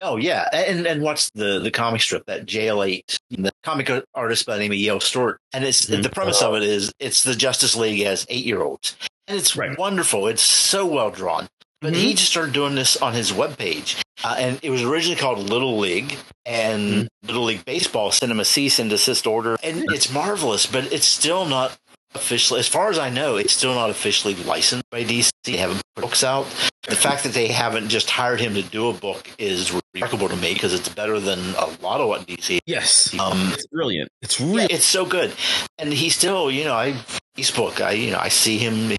Oh yeah, and and what's the the comic strip that JL8, the comic artist by the name of Yale Stewart, and it's mm-hmm. the premise of it is it's the Justice League as eight year olds, and it's right. wonderful. It's so well drawn. But mm-hmm. he just started doing this on his webpage. Uh, and it was originally called Little League, and mm-hmm. Little League Baseball sent him a cease and desist order. And it's marvelous, but it's still not officially, as far as I know, it's still not officially licensed by DC. They haven't put books out. The fact that they haven't just hired him to do a book is remarkable to me because it's better than a lot of what DC. Yes, um, it's brilliant. It's really, yeah, it's so good, and he still, you know, I Facebook, I you know, I see him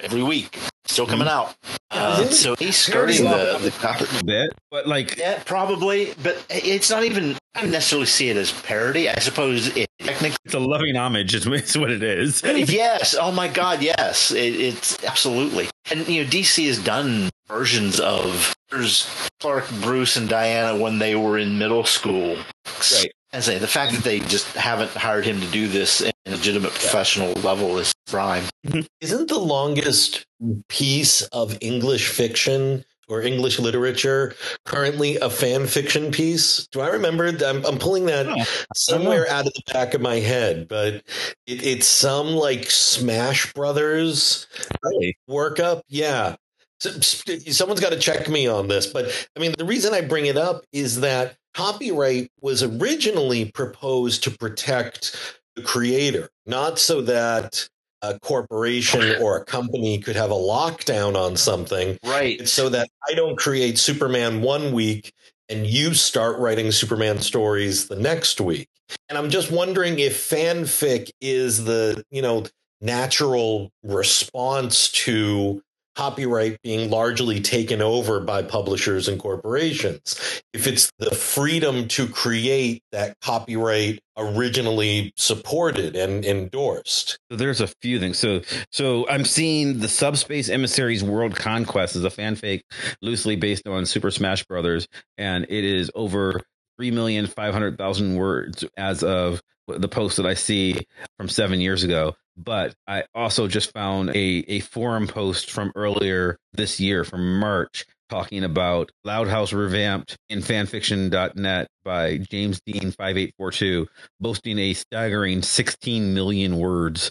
every week still coming mm-hmm. out. Uh, so he's skirting the, the copper bit, but like yeah, probably. But it's not even. I don't necessarily see it as parody. I suppose it technically it's a loving homage. Is *laughs* what it is. *laughs* yes. *laughs* Oh my God. Yes. It, it's absolutely. And you know, DC has done versions of there's Clark, Bruce, and Diana when they were in middle school. Right. And say the fact that they just haven't hired him to do this in a legitimate professional level is prime. *laughs* Isn't the longest piece of English fiction or English literature currently a fan fiction piece? Do I remember? I'm, I'm pulling that somewhere out of the back of my head, but it, it's some like Smash Brothers really? workup. Yeah. So, someone's got to check me on this, but I mean, the reason I bring it up is that copyright was originally proposed to protect the creator, not so that a corporation *laughs* or a company could have a lockdown on something. Right. It's so that I don't create Superman one week and you start writing Superman stories the next week. And I'm just wondering if fanfic is the, you know, natural response to copyright being largely taken over by publishers and corporations. If it's the freedom to create that copyright originally supported and endorsed. So there's a few things. So so I'm seeing the Subspace Emissaries World Conquest is a fanfic loosely based on Super Smash Brothers and it is over 3,500,000 words as of the post that I see from 7 years ago but I also just found a, a forum post from earlier this year from March talking about Loud House Revamped in fanfiction.net by James Dean 5842, boasting a staggering 16 million words.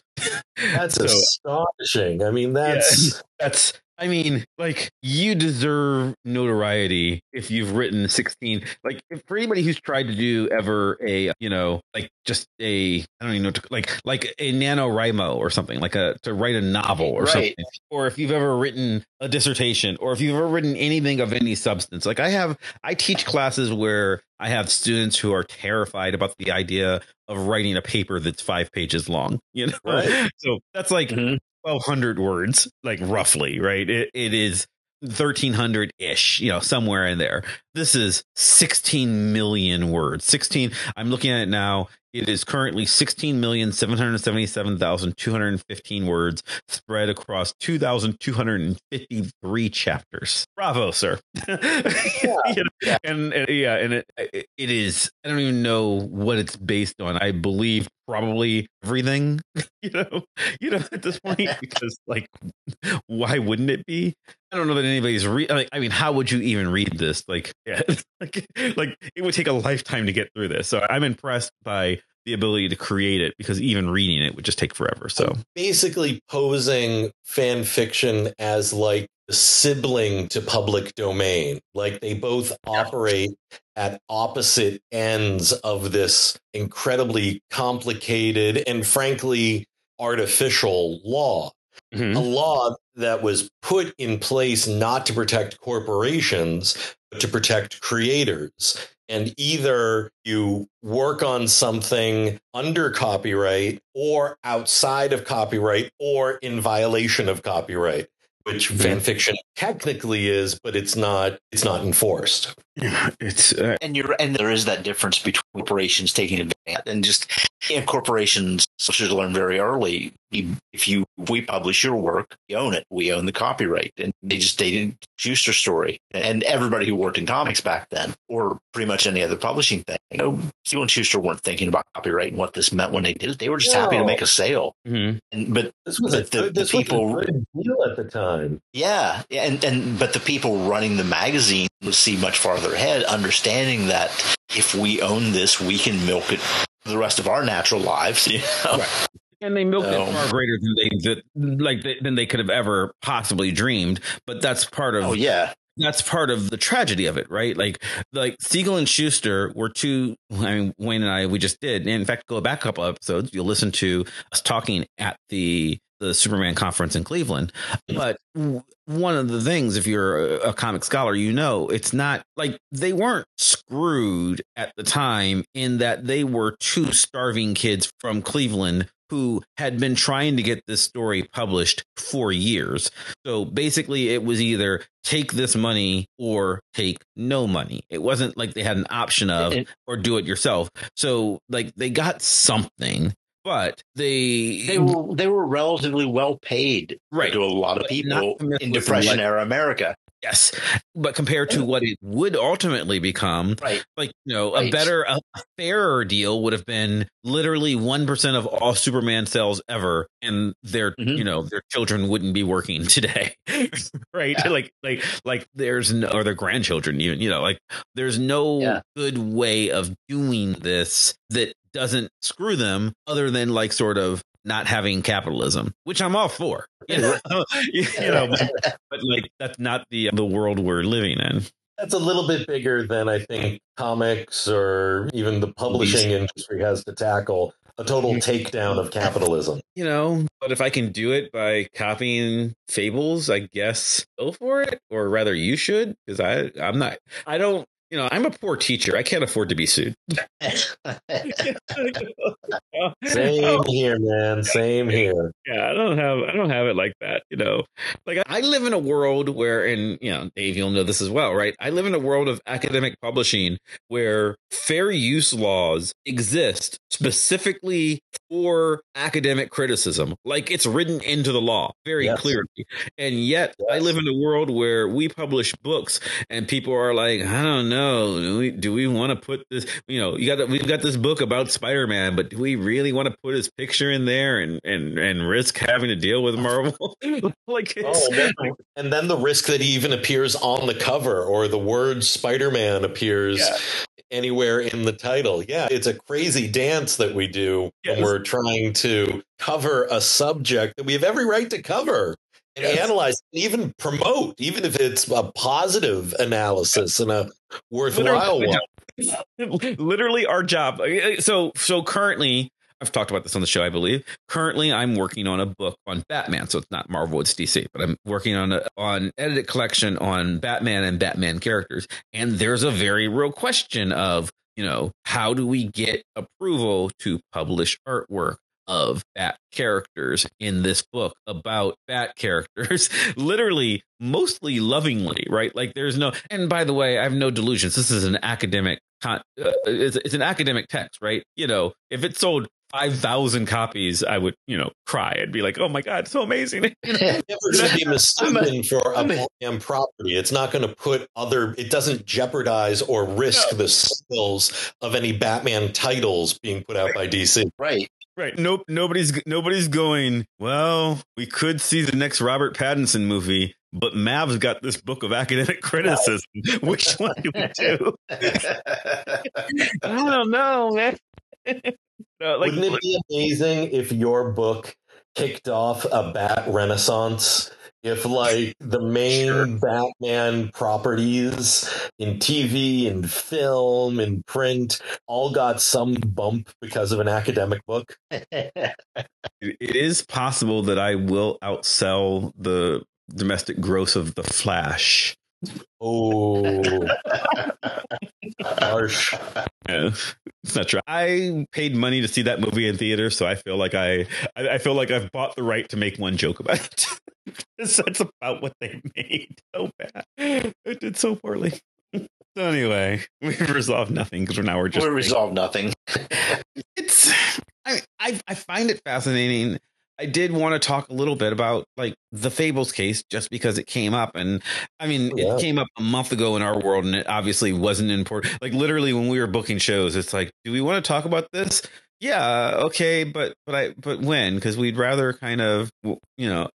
That's *laughs* so, astonishing. I mean, that's yeah, that's I mean, like you deserve notoriety if you've written 16. Like if, for anybody who's tried to do ever a, you know, like just a, I don't even know, like like a NaNoWriMo or something, like a to write a novel or right. something. Or if you've ever written a dissertation or if you've ever written anything of any substance. Like I have, I teach classes where I have students who are terrified about the idea of writing a paper that's five pages long. *laughs* You know, right. so that's like mm-hmm. 1200 words like roughly right it, it is 1300 ish you know somewhere in there this is 16 million words 16 i'm looking at it now it is currently 16,777,215 words spread across 2,253 chapters. Bravo, sir. *laughs* Yeah. and, and, yeah, and it, it is, I don't even know what it's based on. I believe probably everything, *laughs* you know, you know, at this point, *laughs* because like, why wouldn't it be? I don't know that anybody's read. Like, I mean, how would you even read this? Like, *laughs* yeah, like, like it would take a lifetime to get through this. So I'm impressed by the ability to create it because even reading it would just take forever. So basically posing fan fiction as like sibling to public domain. Like they both operate at opposite ends of this incredibly complicated and frankly artificial law. Mm-hmm. A law that was put in place not to protect corporations, but to protect creators and either you work on something under copyright or outside of copyright or in violation of copyright which fan fiction. technically is but it's not it's not enforced it's uh, and you're and there is that difference between corporations taking advantage and just and corporations should learn very early if you we publish your work, you own it. We own the copyright. And they just dated Shuster story. And everybody who worked in comics back then, or pretty much any other publishing thing, you know, Siegel and Shuster weren't thinking about copyright and what this meant when they did it. They were just no. happy to make a sale. Mm-hmm. And, but this was a, the, this the people was a deal at the time. Yeah, and and but the people running the magazine would see much farther ahead, understanding that if we own this, we can milk it the rest of our natural lives. You know? right and they milked it far greater than they that, like than they could have ever possibly dreamed. But that's part of oh yeah. That's part of the tragedy of it, right? Like, like Siegel and Shuster were two. I mean, Wayne and I, we just did. And in fact, go back a couple episodes. You'll listen to us talking at the the Superman conference in Cleveland. But one of the things, if you're a, a, comic scholar, you know, it's not like they weren't screwed at the time in that they were two starving kids from Cleveland who had been trying to get this story published for years. So basically, it was either take this money or take no money. It wasn't like they had an option of or do it yourself. So like they got something but they they were they were relatively well paid right to a lot of people in depression era America. Yes, but compared to what it would ultimately become, right? Like you know, right. a better, a fairer deal would have been literally one percent of all Superman sales ever, and their mm-hmm. you know their children wouldn't be working *laughs* today, *laughs* right? Yeah. Like like like there's no or their grandchildren even you know like there's no yeah. good way of doing this that doesn't screw them other than like sort of not having capitalism, which I'm all for. You know, *laughs* *laughs* you know but, but, like that's not the uh, the world we're living in. That's a little bit bigger than I think comics or even the publishing industry has to tackle. A total takedown of capitalism. You know, but if I can do it by copying fables, I guess go for it. Or rather, you should, because I I'm not. I don't you know, I'm a poor teacher. I can't afford to be sued. *laughs* Same here, man. Same here. Yeah, I don't have I don't have it like that, you know. Like I live in a world where and you know, Dave, you'll know this as well, right? I live in a world of academic publishing where fair use laws exist specifically for academic criticism. Like it's written into the law very yes. clearly. And yet yes. I live in a world where we publish books and people are like, I don't know know. Do we, do we want to put this? You know, you got we've got this book about Spider Man, but do we really want to put his picture in there and and and risk having to deal with Marvel? *laughs* *laughs* like, oh, *laughs* and then the risk that he even appears on the cover or the word Spider Man appears. Yeah. Anywhere in the title. Yeah, it's a crazy dance that we do yes. when we're trying to cover a subject that we have every right to cover and yes. analyze and even promote, even if it's a positive analysis and a worthwhile literally, one. *laughs* Literally our job. Uh, uh, so so currently I've talked about this on the show, I believe. Currently, I'm working on a book on Batman, so it's not Marvel, it's DC, but I'm working on a on edited collection on Batman and Batman characters. And there's a very real question of, you know, how do we get approval to publish artwork? Of bat characters in this book about bat *laughs* characters literally mostly lovingly right like there's no and by the way i have no delusions this is an academic con- uh, it's, it's an academic text right you know if it sold 5,000 copies, I would, you know, cry. I'd be like, oh my God, so amazing. *laughs* You know? Never should be mistaken for a Batman property. It's not going to put other, it doesn't jeopardize or risk no. the sales of any Batman titles being put out by DC. Right. Right. Nope. Nobody's nobody's going. Well, we could see the next Robert Pattinson movie, but Mav's got this book of academic *laughs* criticism. *laughs* Which one do we do? I don't know, man. *laughs* no, like, Wouldn't it be amazing if your book kicked off a bat renaissance? If like the main sure. Batman properties in TV and film and print all got some bump because of an academic book. *laughs* it is possible that I will outsell the domestic gross of the Flash. Oh, harsh. Yeah, it's not true. I paid money to see that movie in theater, so I feel like I, I feel like I've bought the right to make one joke about it. *laughs* that's about what they made. So bad. It did so poorly. So anyway, *laughs* we've resolved nothing because now we're just we resolved nothing. it's I, I I find it fascinating. I did want to talk a little bit about like the Fables case just because it came up and I mean yeah. it came up a month ago in our world and it obviously wasn't important. Like literally when we were booking shows, it's like, do we want to talk about this? Yeah, okay, but but I but when? Because we'd rather kind of you know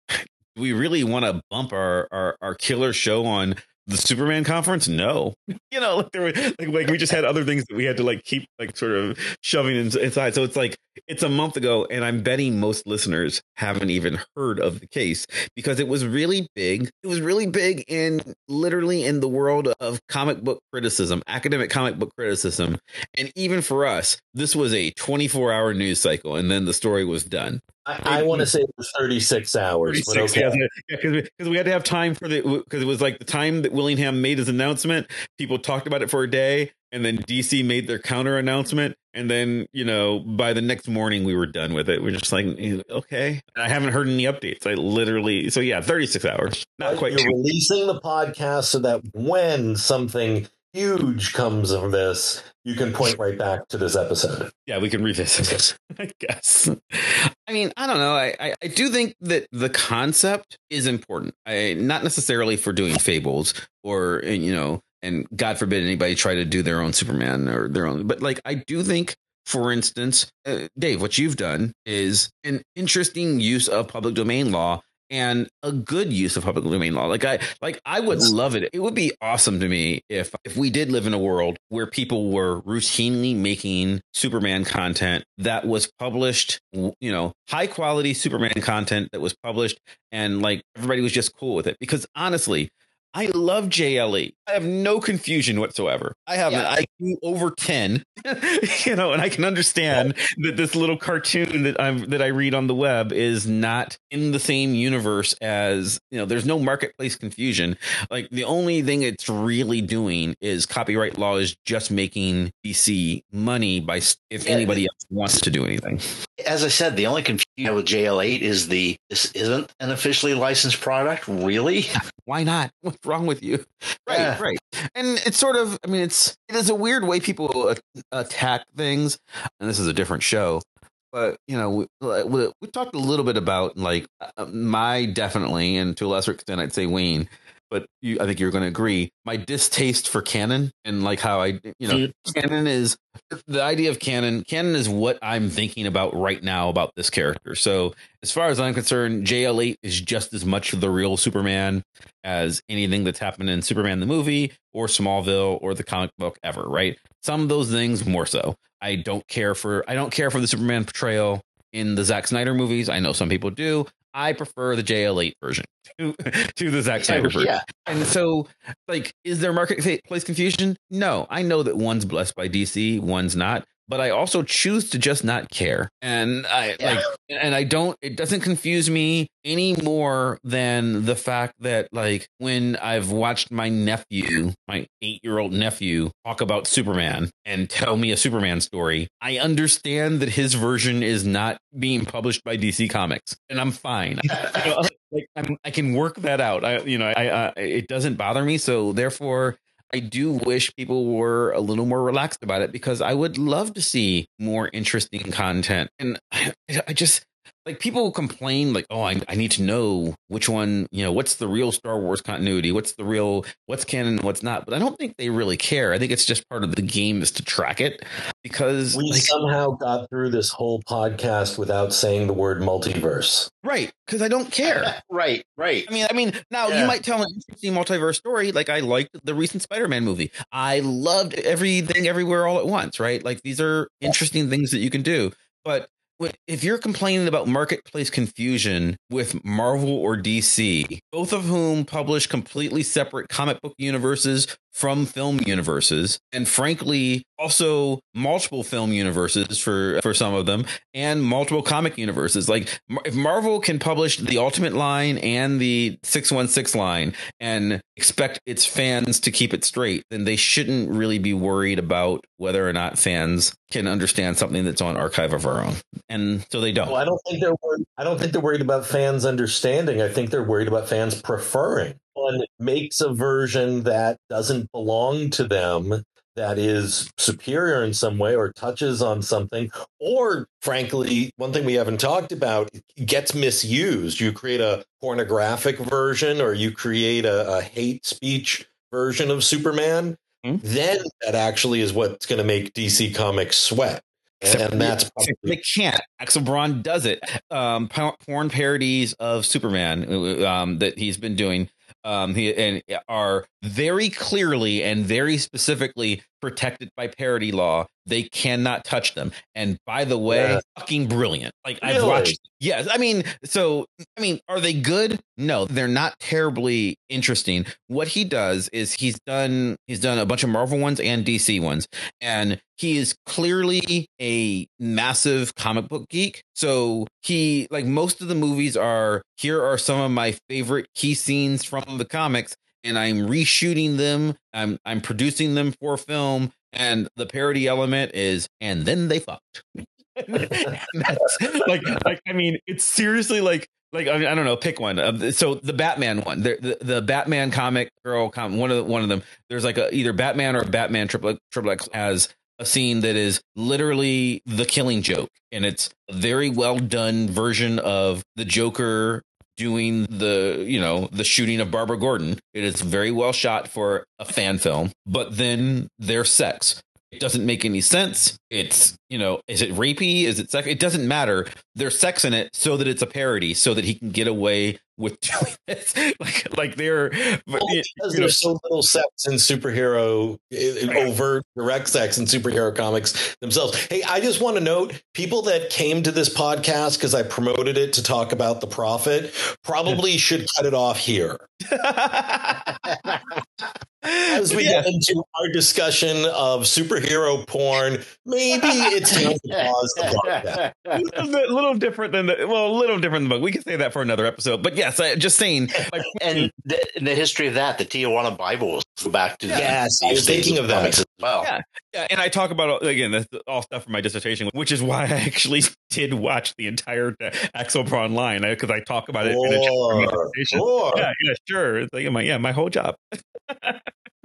we really want to bump our, our our killer show on the Superman conference? No, *laughs* you know, like there were like, like we just had other things that we had to like keep like sort of shoving inside. So it's like it's a month ago, and I'm betting most listeners haven't even heard of the case because it was really big. It was really big in literally in the world of comic book criticism, academic comic book criticism, and even for us, this was a 24 hour news cycle, and then the story was done. I, I want to say it was 36 hours. 36, okay. Yeah, because we, we, had to have time for the because it was like the time that Willingham made his announcement. People talked about it for a day, and then DC made their counter announcement, and then you know by the next morning we were done with it. We're just like, okay. I haven't heard any updates. I literally so yeah, 36 hours, not quite. You're releasing the podcast so that when something huge comes of this, you can point right back to this episode. Yeah, we can revisit it, *laughs* I guess. I mean, I don't know. I, I, I, do think that the concept is important. I not necessarily for doing fables or you know, and God forbid anybody try to do their own Superman or their own, but like I do think for instance, uh, Dave, what you've done is an interesting use of public domain law and a good use of public domain law. Like I like I would love it. It would be awesome to me if if we did live in a world where people were routinely making Superman content that was published, you know, high quality Superman content that was published and like everybody was just cool with it because honestly, I love JL8. I have no confusion whatsoever. I have yeah. an IQ over 10, *laughs* you know, and I can understand that this little cartoon that I'm that I read on the web is not in the same universe as, you know, there's no marketplace confusion. Like the only thing it's really doing is copyright law is just making DC money by if anybody else wants to do anything. As I said, the only confusion with JL8 is the this isn't an officially licensed product, really? Why not? *laughs* What's wrong with you? *laughs* Right, yeah. right. And it's sort of, I mean, it's it is a weird way people attack things, and this is a different show. But you know, we, we talked a little bit about like uh, my definitely, and to a lesser extent, I'd say Wayne but you, I think you're going to agree. My distaste for canon and like how I, you know, mm-hmm. canon is the idea of canon. Canon is what I'm thinking about right now about this character. So as far as I'm concerned, JL8 is just as much the real Superman as anything that's happened in Superman the movie or Smallville or the comic book ever. Right? Some of those things more so. I don't care for. I don't care for the Superman portrayal in the Zack Snyder movies. I know some people do. I prefer the JL8 version to, to the Zack Snyder version. Yeah. And so, like, is there marketplace confusion? No. I know that one's blessed by DC, one's not but I also choose to just not care. And I yeah. like and I don't it doesn't confuse me any more than the fact that like when I've watched my nephew, my 8-year-old nephew talk about Superman and tell me a Superman story, I understand that his version is not being published by DC Comics and I'm fine. *laughs* like I'm, i can work that out. I you know, I, I it doesn't bother me so therefore I do wish people were a little more relaxed about it because I would love to see more interesting content. And I, *sighs* I just like people complain like oh I, I need to know which one you know what's the real star wars continuity? What's the real what's canon what's not? But i don't think they really care. I think it's just part of the game is to track it because we like, somehow got through this whole podcast without saying the word multiverse. Right because i don't care. *laughs* Right right. I mean i mean now yeah. you might tell an interesting multiverse story like i liked the recent spider-man movie. I loved everything everywhere all at once right? Like these are interesting things that you can do. But if you're complaining about marketplace confusion with Marvel or DC, both of whom publish completely separate comic book universes from film universes and frankly also multiple film universes for for some of them and multiple comic universes like if marvel can publish the ultimate line and the 616 line and expect its fans to keep it straight then they shouldn't really be worried about whether or not fans can understand something that's on archive of our own. And so they don't. Well, i don't think they're worried, i don't think they're worried about fans understanding. I think they're worried about fans preferring. Someone makes a version that doesn't belong to them that is superior in some way or touches on something or frankly one thing we haven't talked about gets misused you create a pornographic version or you create a, a hate speech version of superman mm-hmm. then that actually is what's going to make dc comics sweat and, that's probably- they can't. Axel Braun does it. Um, porn parodies of Superman uh, um, that he's been doing um, he, and are very clearly and very specifically protected by parody law. They cannot touch them. And by the way, yeah. fucking brilliant. Like really? I've watched. Yes, I mean, so I mean, are they good? No, they're not terribly interesting. What he does is he's done he's done a bunch of Marvel ones and DC ones, and he is clearly a massive comic book geek. So he like most of the movies are here are some of my favorite key scenes from the comics and I'm reshooting them. I'm I'm producing them for film, and the parody element is, and then they fucked. *laughs* like, like I mean, it's seriously like like I, mean, I don't know, pick one. Uh, so the Batman one, the, the the Batman comic girl, com, one of the, one of them. There's like a either Batman or Batman triple triple X has a scene that is literally the Killing Joke, and it's a very well done version of the Joker doing the you know the shooting of Barbara Gordon. It is very well shot for a fan film, but then there's sex. It doesn't make any sense. It's, you know, is it rapey? Is it sex? It doesn't matter. There's sex in it so that it's a parody, so that he can get away with *laughs* doing this. like, like they're well, because you there's know, so little sex in superhero overt direct sex in superhero comics themselves. Hey, I just want to note people that came to this podcast because I promoted it to talk about the Prophet probably *laughs* should cut it off here. *laughs* As we yeah. get into our discussion of superhero porn, maybe it's time to pause the podcast. *laughs* a little different than the well, a little different than the book. We can say that for another episode. But yes, I, just saying. *laughs* Like, and the, the, history of that, the Tijuana Bibles, go back to yes, I was thinking of that as well. Yeah, yeah, and I talk about again that's all stuff from my dissertation, which is why *laughs* I actually did watch the entire Axel Braun line because I talk about it. Sure, in a dissertation. Yeah, yeah, sure. It's like my yeah, my whole job.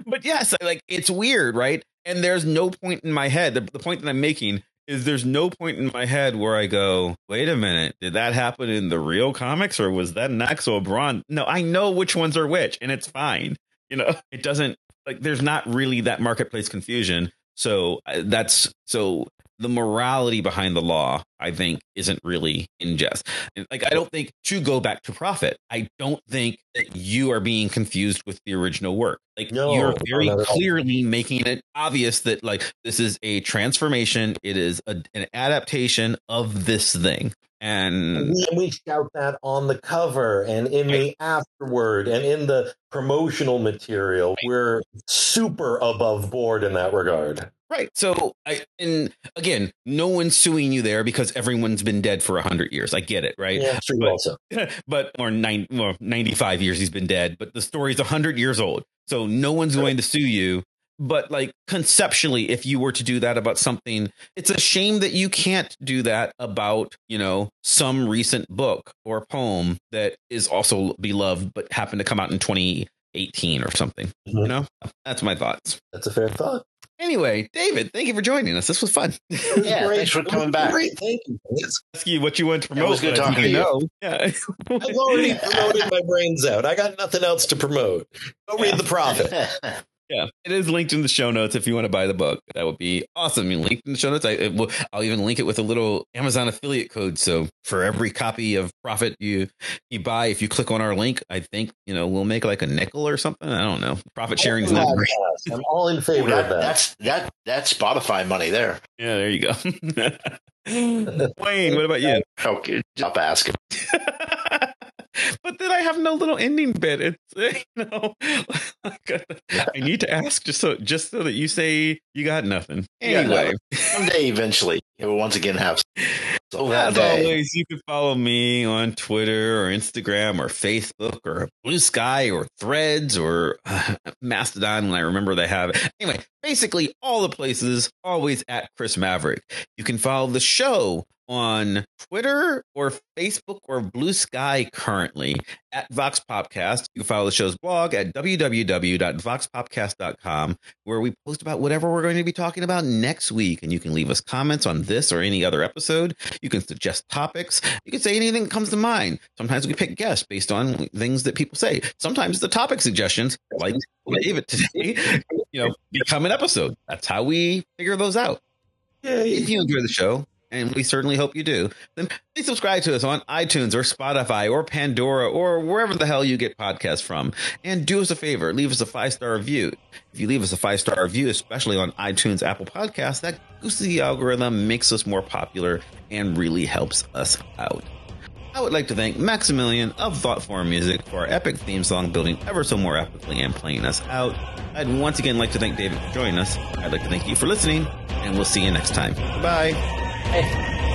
But yes, like it's weird, right? And there's no point in my head. The, the, point that I'm making is there's no point in my head where I go, wait a minute, did that happen in the real comics or was that an Axel Braun? No, I know which ones are which, and it's fine. You know, it doesn't like there's not really that marketplace confusion. So uh, that's so the morality behind the law, I think, isn't really in jest. Like, I don't think to go back to Prophet, I don't think that you are being confused with the original work. Like, no, you're very clearly making it obvious that, like, this is a transformation, it is a, an adaptation of this thing. And, we, we, shout that on the cover and in the afterword and in the promotional material. We're super above board in that regard. Right. So I and again, no one's suing you there because everyone's been dead for a hundred years. I get it, right? Yeah, true but, also. *laughs* But or nine well, ninety five years he's been dead, but the story's a hundred years old. So no one's going to sue you. But like conceptually, if you were to do that about something, it's a shame that you can't do that about, you know, some recent book or poem that is also beloved but happened to come out in 2018 or something. Mm-hmm. You know? That's my thoughts. That's a fair thought. Anyway, David, thank you for joining us. This was fun. *laughs* yeah, great. thanks for coming back. Great. Thank you. Ask you what you want to promote. It was good talking to you. Know. Yeah. I've already promoted my brains out. I got nothing else to promote. Go read The Prophet. *laughs* Yeah, it is linked in the show notes if you want to buy the book. That would be awesome. You link in the show notes. I will, I'll even link it with a little Amazon affiliate code. So for every copy of Prophet you you buy, if you click on our link, I think you know we'll make like a nickel or something. I don't know. Profit oh sharing is not great. I'm all in favor that, of that. That's that that's Spotify money there. Yeah, there you go. *laughs* Wayne, what about you? *laughs* Oh, okay, stop asking. *laughs* but then I have no little ending bit. It's *laughs* you know, I need to ask just so just so that you say you got nothing. Anyway, yeah, someday eventually it will once again have. So as day. always, you can follow me on Twitter or Instagram or Facebook or Blue Sky or Threads or uh, Mastodon when I remember they have it. Anyway, basically all the places always at Chris Maverick. You can follow the show on Twitter or Facebook or Blue Sky currently at Vox Popcast. You can follow the show's blog at www.voxpopcast.com, where we post about whatever we're going to be talking about next week. And you can leave us comments on this or any other episode. You can suggest topics. You can say anything that comes to mind. Sometimes we pick guests based on things that people say. Sometimes the topic suggestions, like leave David *laughs* today, you know, become an episode. That's how we figure those out. If you enjoy the show, and we certainly hope you do, then please subscribe to us on iTunes or Spotify or Pandora or wherever the hell you get podcasts from. And do us a favor, leave us a five star review. If you leave us a five star review, especially on iTunes, Apple Podcasts, that boosts the algorithm, makes us more popular, and really helps us out. I would like to thank Maximilian of Thoughtform Music for our epic theme song, building ever so more epically and playing us out. I'd once again like to thank David for joining us. I'd like to thank you for listening, and we'll see you next time. Bye. Hey.